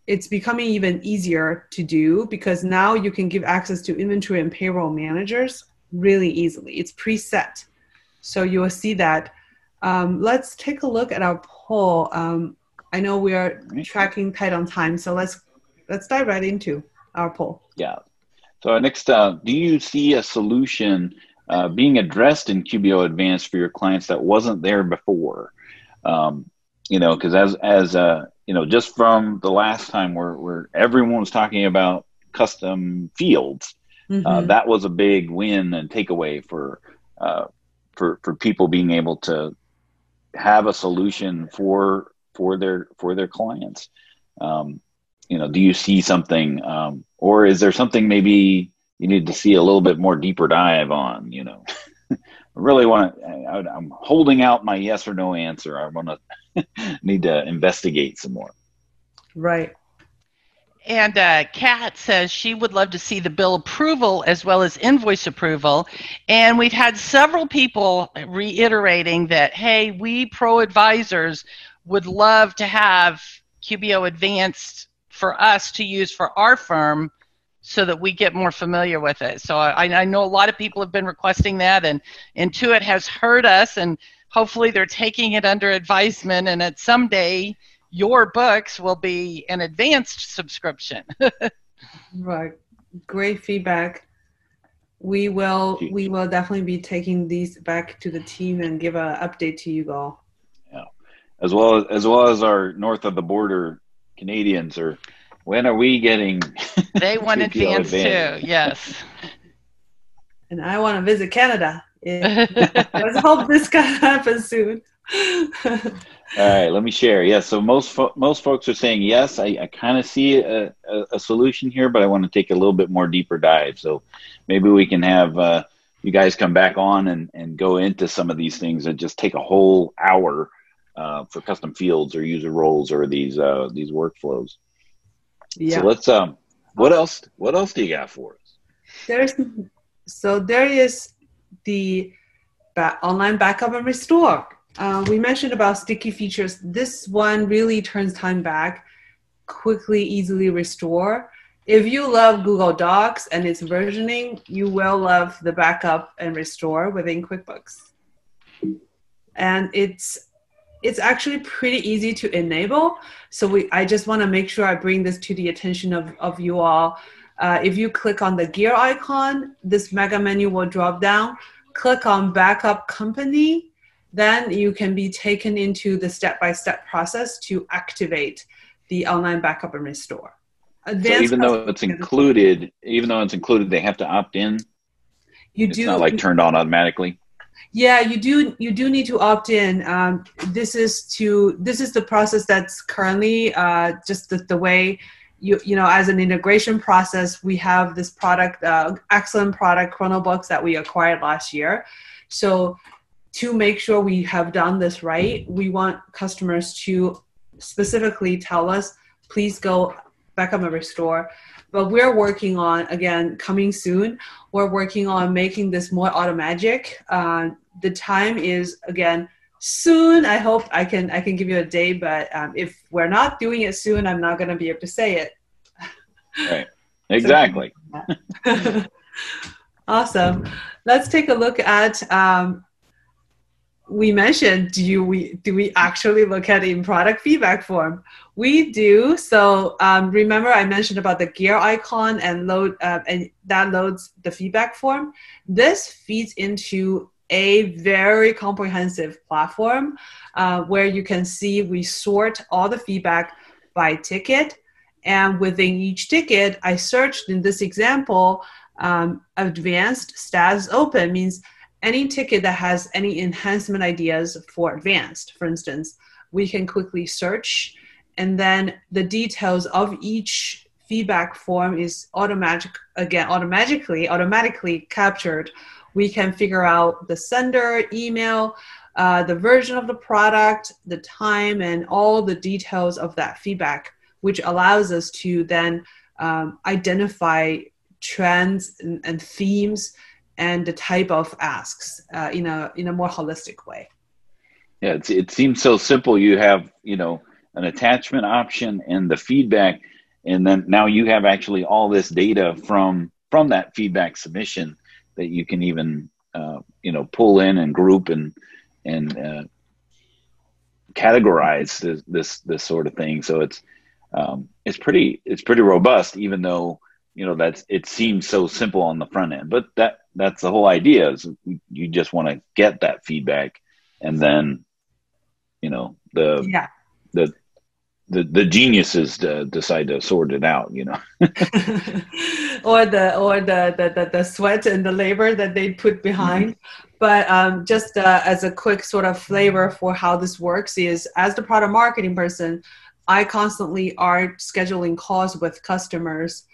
it's becoming even easier to do because now you can give access to inventory and payroll managers really easily. It's preset. So you will see that. Um, let's take a look at our poll. Um, I know we are tracking tight on time, so let's let's dive right into our poll. Yeah. So next, uh, do you see a solution uh, being addressed in QBO Advanced for your clients that wasn't there before? Um, you know, because as as uh, you know, just from the last time where, where everyone was talking about custom fields, uh, mm-hmm. uh, that was a big win and takeaway for uh, for for people being able to have a solution for for their for their clients. Um, you know, do you see something, um, or is there something maybe you need to see a little bit more deeper dive on? You know, I really want to. I'm holding out my yes or no answer. I want to need to investigate some more. Right. And uh, Kat says she would love to see the bill approval as well as invoice approval. And we've had several people reiterating that, hey, we pro advisors would love to have QBO Advanced for us to use for our firm so that we get more familiar with it. So I, I know a lot of people have been requesting that, and Intuit has heard us, and hopefully they're taking it under advisement, and at someday your books will be an advanced subscription. right. Great feedback. We will we will definitely be taking these back to the team and give an update to you all. Yeah. As well as as well as our north of the border Canadians are when are we getting they want advance too, yes. And I want to visit Canada. Let's hope this can happen soon. All right, let me share. Yes, yeah, so most fo- most folks are saying yes. I, I kind of see a, a, a, solution here, but I want to take a little bit more deeper dive. So maybe we can have uh, you guys come back on and, and go into some of these things and just take a whole hour uh, for custom fields or user roles or these uh, these workflows. Yeah. So let's um, what else? What else do you got for us? There's so there is the ba- online backup and restore uh, we mentioned about sticky features. This one really turns time back, quickly, easily restore. If you love Google Docs and its versioning, you will love the backup and restore within QuickBooks. And it's it's actually pretty easy to enable. So we I just want to make sure I bring this to the attention of, of you all. Uh, if you click on the gear icon, this mega menu will drop down. Click on backup company then you can be taken into the step-by-step process to activate the online backup and restore. Advanced so even though it's included, even though it's included, they have to opt in. You it's do not like turned on automatically. Yeah, you do. You do need to opt in. Um, this is to this is the process that's currently uh, just the, the way you you know as an integration process. We have this product, uh, excellent product, ChronoBooks that we acquired last year. So to make sure we have done this right, we want customers to specifically tell us, please go back up and restore. But we're working on, again, coming soon, we're working on making this more automatic. Uh, the time is, again, soon. I hope I can I can give you a day, but um, if we're not doing it soon, I'm not going to be able to say it. Right. Exactly. awesome. Let's take a look at um, we mentioned do you we do we actually look at in product feedback form? We do. So um, remember i mentioned about the gear icon and load uh, and that loads the feedback form? This feeds into a very comprehensive platform uh, where you can see we sort all the feedback by ticket. And within each ticket i searched in this example um, advanced status open means any ticket that has any enhancement ideas for advanced, for instance, we can quickly search and then the details of each feedback form is automatic again automatically automatically captured. We can figure out the sender email uh, the version of the product the time and all the details of that feedback which allows us to then um, identify trends and, and themes and the type of asks uh, in a in a more holistic way. Yeah, it seems so simple. You have you know an attachment option and the feedback, and then now you have actually all this data from from that feedback submission that you can even uh, you know pull in and group and and uh, categorize this, this this sort of thing. So it's um, it's pretty it's pretty robust, even though you know that's it seems so simple on the front end but that that's the whole idea is you just want to get that feedback and then you know the yeah. the the, the geniuses decide to sort it out you know? Or the or the, the, the the sweat and the labor that they put behind. Mm-hmm. but um, just uh, as a quick sort of flavor for how this works is as the product marketing person i constantly are scheduling calls with customers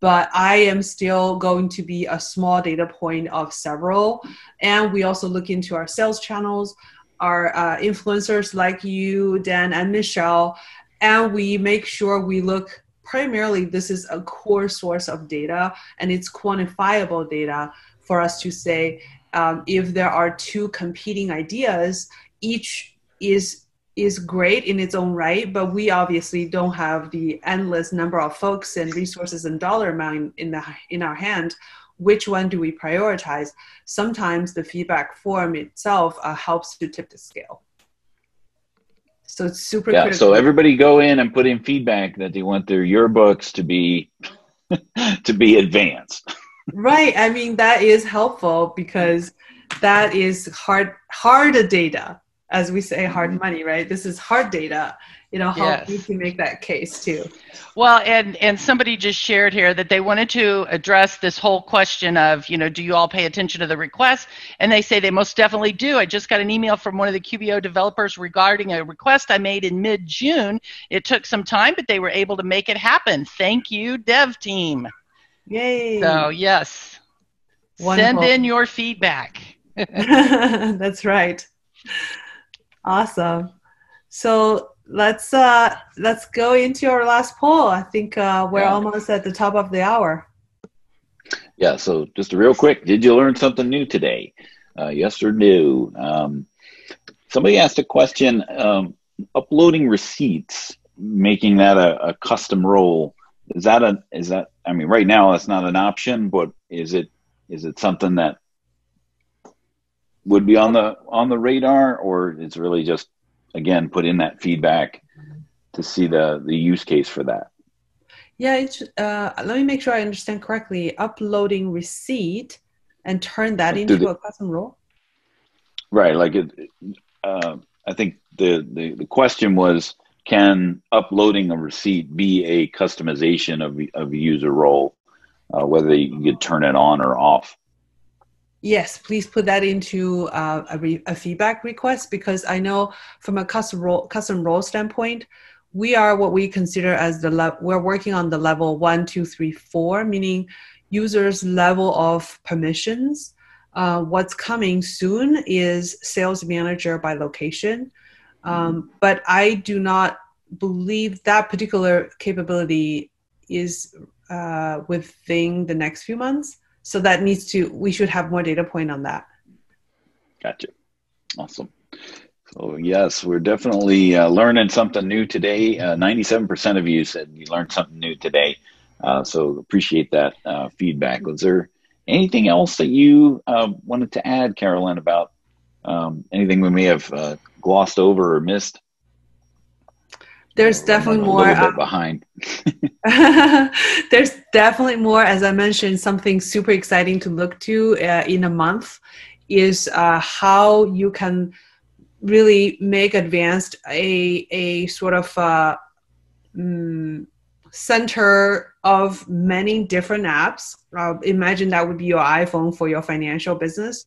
but I am still going to be a small data point of several. And we also look into our sales channels, our uh, influencers like you, Dan, and Michelle, and we make sure we look primarily this is a core source of data and it's quantifiable data for us to say um, if there are two competing ideas each is is great in its own right but we obviously don't have the endless number of folks and resources and dollar amount in the in our hand. Which one do we prioritize? Sometimes the feedback form itself uh, helps to tip the scale. So it's super yeah critical. so everybody go in and put in feedback that they want their yearbooks to be to be advanced. Right i mean that is helpful because that is hard hard data as we say hard Mm-hmm. money right this is hard data you know how Yes. you to make that case too Well, and and somebody just shared here that they wanted to address this whole question of, you know, do you all pay attention to the request? And they say they most definitely do. I just got an email from one of the QBO developers regarding a request I made in mid-June. It took some time, but they were able to make it happen. Thank you, dev team. yay So yes, send in your feedback. that's right awesome so let's uh let's go into our last poll i think uh we're Yeah. almost at the top of the hour Yeah, so just a real quick, did you learn something new today? Uh, yes or no? Um, somebody asked a question, um, uploading receipts, making that a, a custom role. Is that a, is that, I mean, right now that's not an option, but is it, is it something that would be on the, on the radar or it's really just, again, put in that feedback to see the, the use case for that? Yeah, it's, uh, let me make sure I understand correctly. Uploading receipt and turn that into the- a custom role. Right. Like it, uh, I think the, the, the question was, can uploading a receipt be a customization of, of a user role, uh, whether you could turn it on or off? Yes, please put that into uh, a, re- a feedback request because I know from a custom role, custom role standpoint, we are what we consider as the le- we're working on the level one, two, three, four, meaning users' level of permissions. Uh, what's coming soon is sales manager by location, um, but I do not believe that particular capability is uh, within the next few months. So that needs to, we should have more data point on that. Gotcha. Awesome. So yes, we're definitely uh, learning something new today. Uh, 97% of you said you learned something new today. Uh, so appreciate that uh, feedback. Was there anything else that you uh, wanted to add, Carolyn, about um, anything we may have glossed over or missed? There's definitely more. A little bit um, behind. there's definitely more as i mentioned something super exciting to look to uh, in a month is uh, how you can really make advanced a, a sort of uh, mm, center of many different apps uh, imagine that would be your iphone for your financial business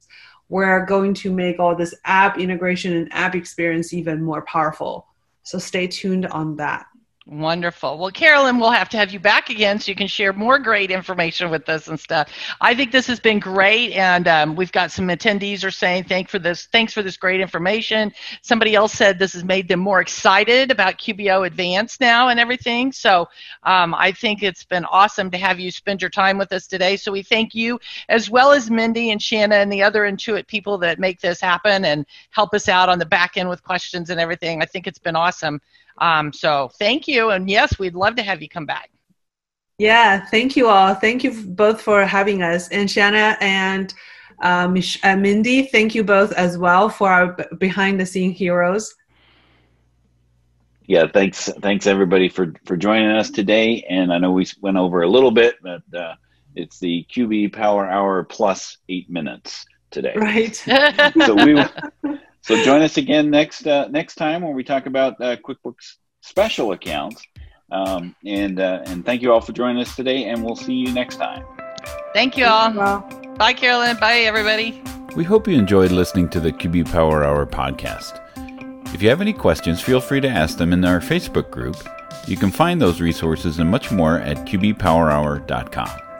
we're going to make all this app integration and app experience even more powerful so stay tuned on that Wonderful. Well, Carolyn, we'll have to have you back again so you can share more great information with us and stuff. I think this has been great, and um, we've got some attendees are saying thank for this. Thanks for this great information. Somebody else said this has made them more excited about QBO Advanced now and everything. So um, I think it's been awesome to have you spend your time with us today. So we thank you as well as Mindy and Shanna and the other Intuit people that make this happen and help us out on the back end with questions and everything. I think it's been awesome. Um, so thank you. And yes, we'd love to have you come back. Yeah, thank you all. Thank you both for having us. And Shanna and uh, Mich- uh, Mindy, thank you both as well for our b- behind the scene heroes. yeah thanks thanks everybody for for joining us today and i know we went over a little bit but uh, it's the qb power hour plus eight minutes today Right. so we so join us again next uh, next time when we talk about uh, quickbooks special accounts um, and uh, and thank you all for joining us today and we'll see you next time Thank you all. Well, Bye, Carolyn. Bye, everybody. We hope you enjoyed listening to the QB Power Hour podcast. If you have any questions, feel free to ask them in our Facebook group You can find those resources and much more at qbpowerhour.com.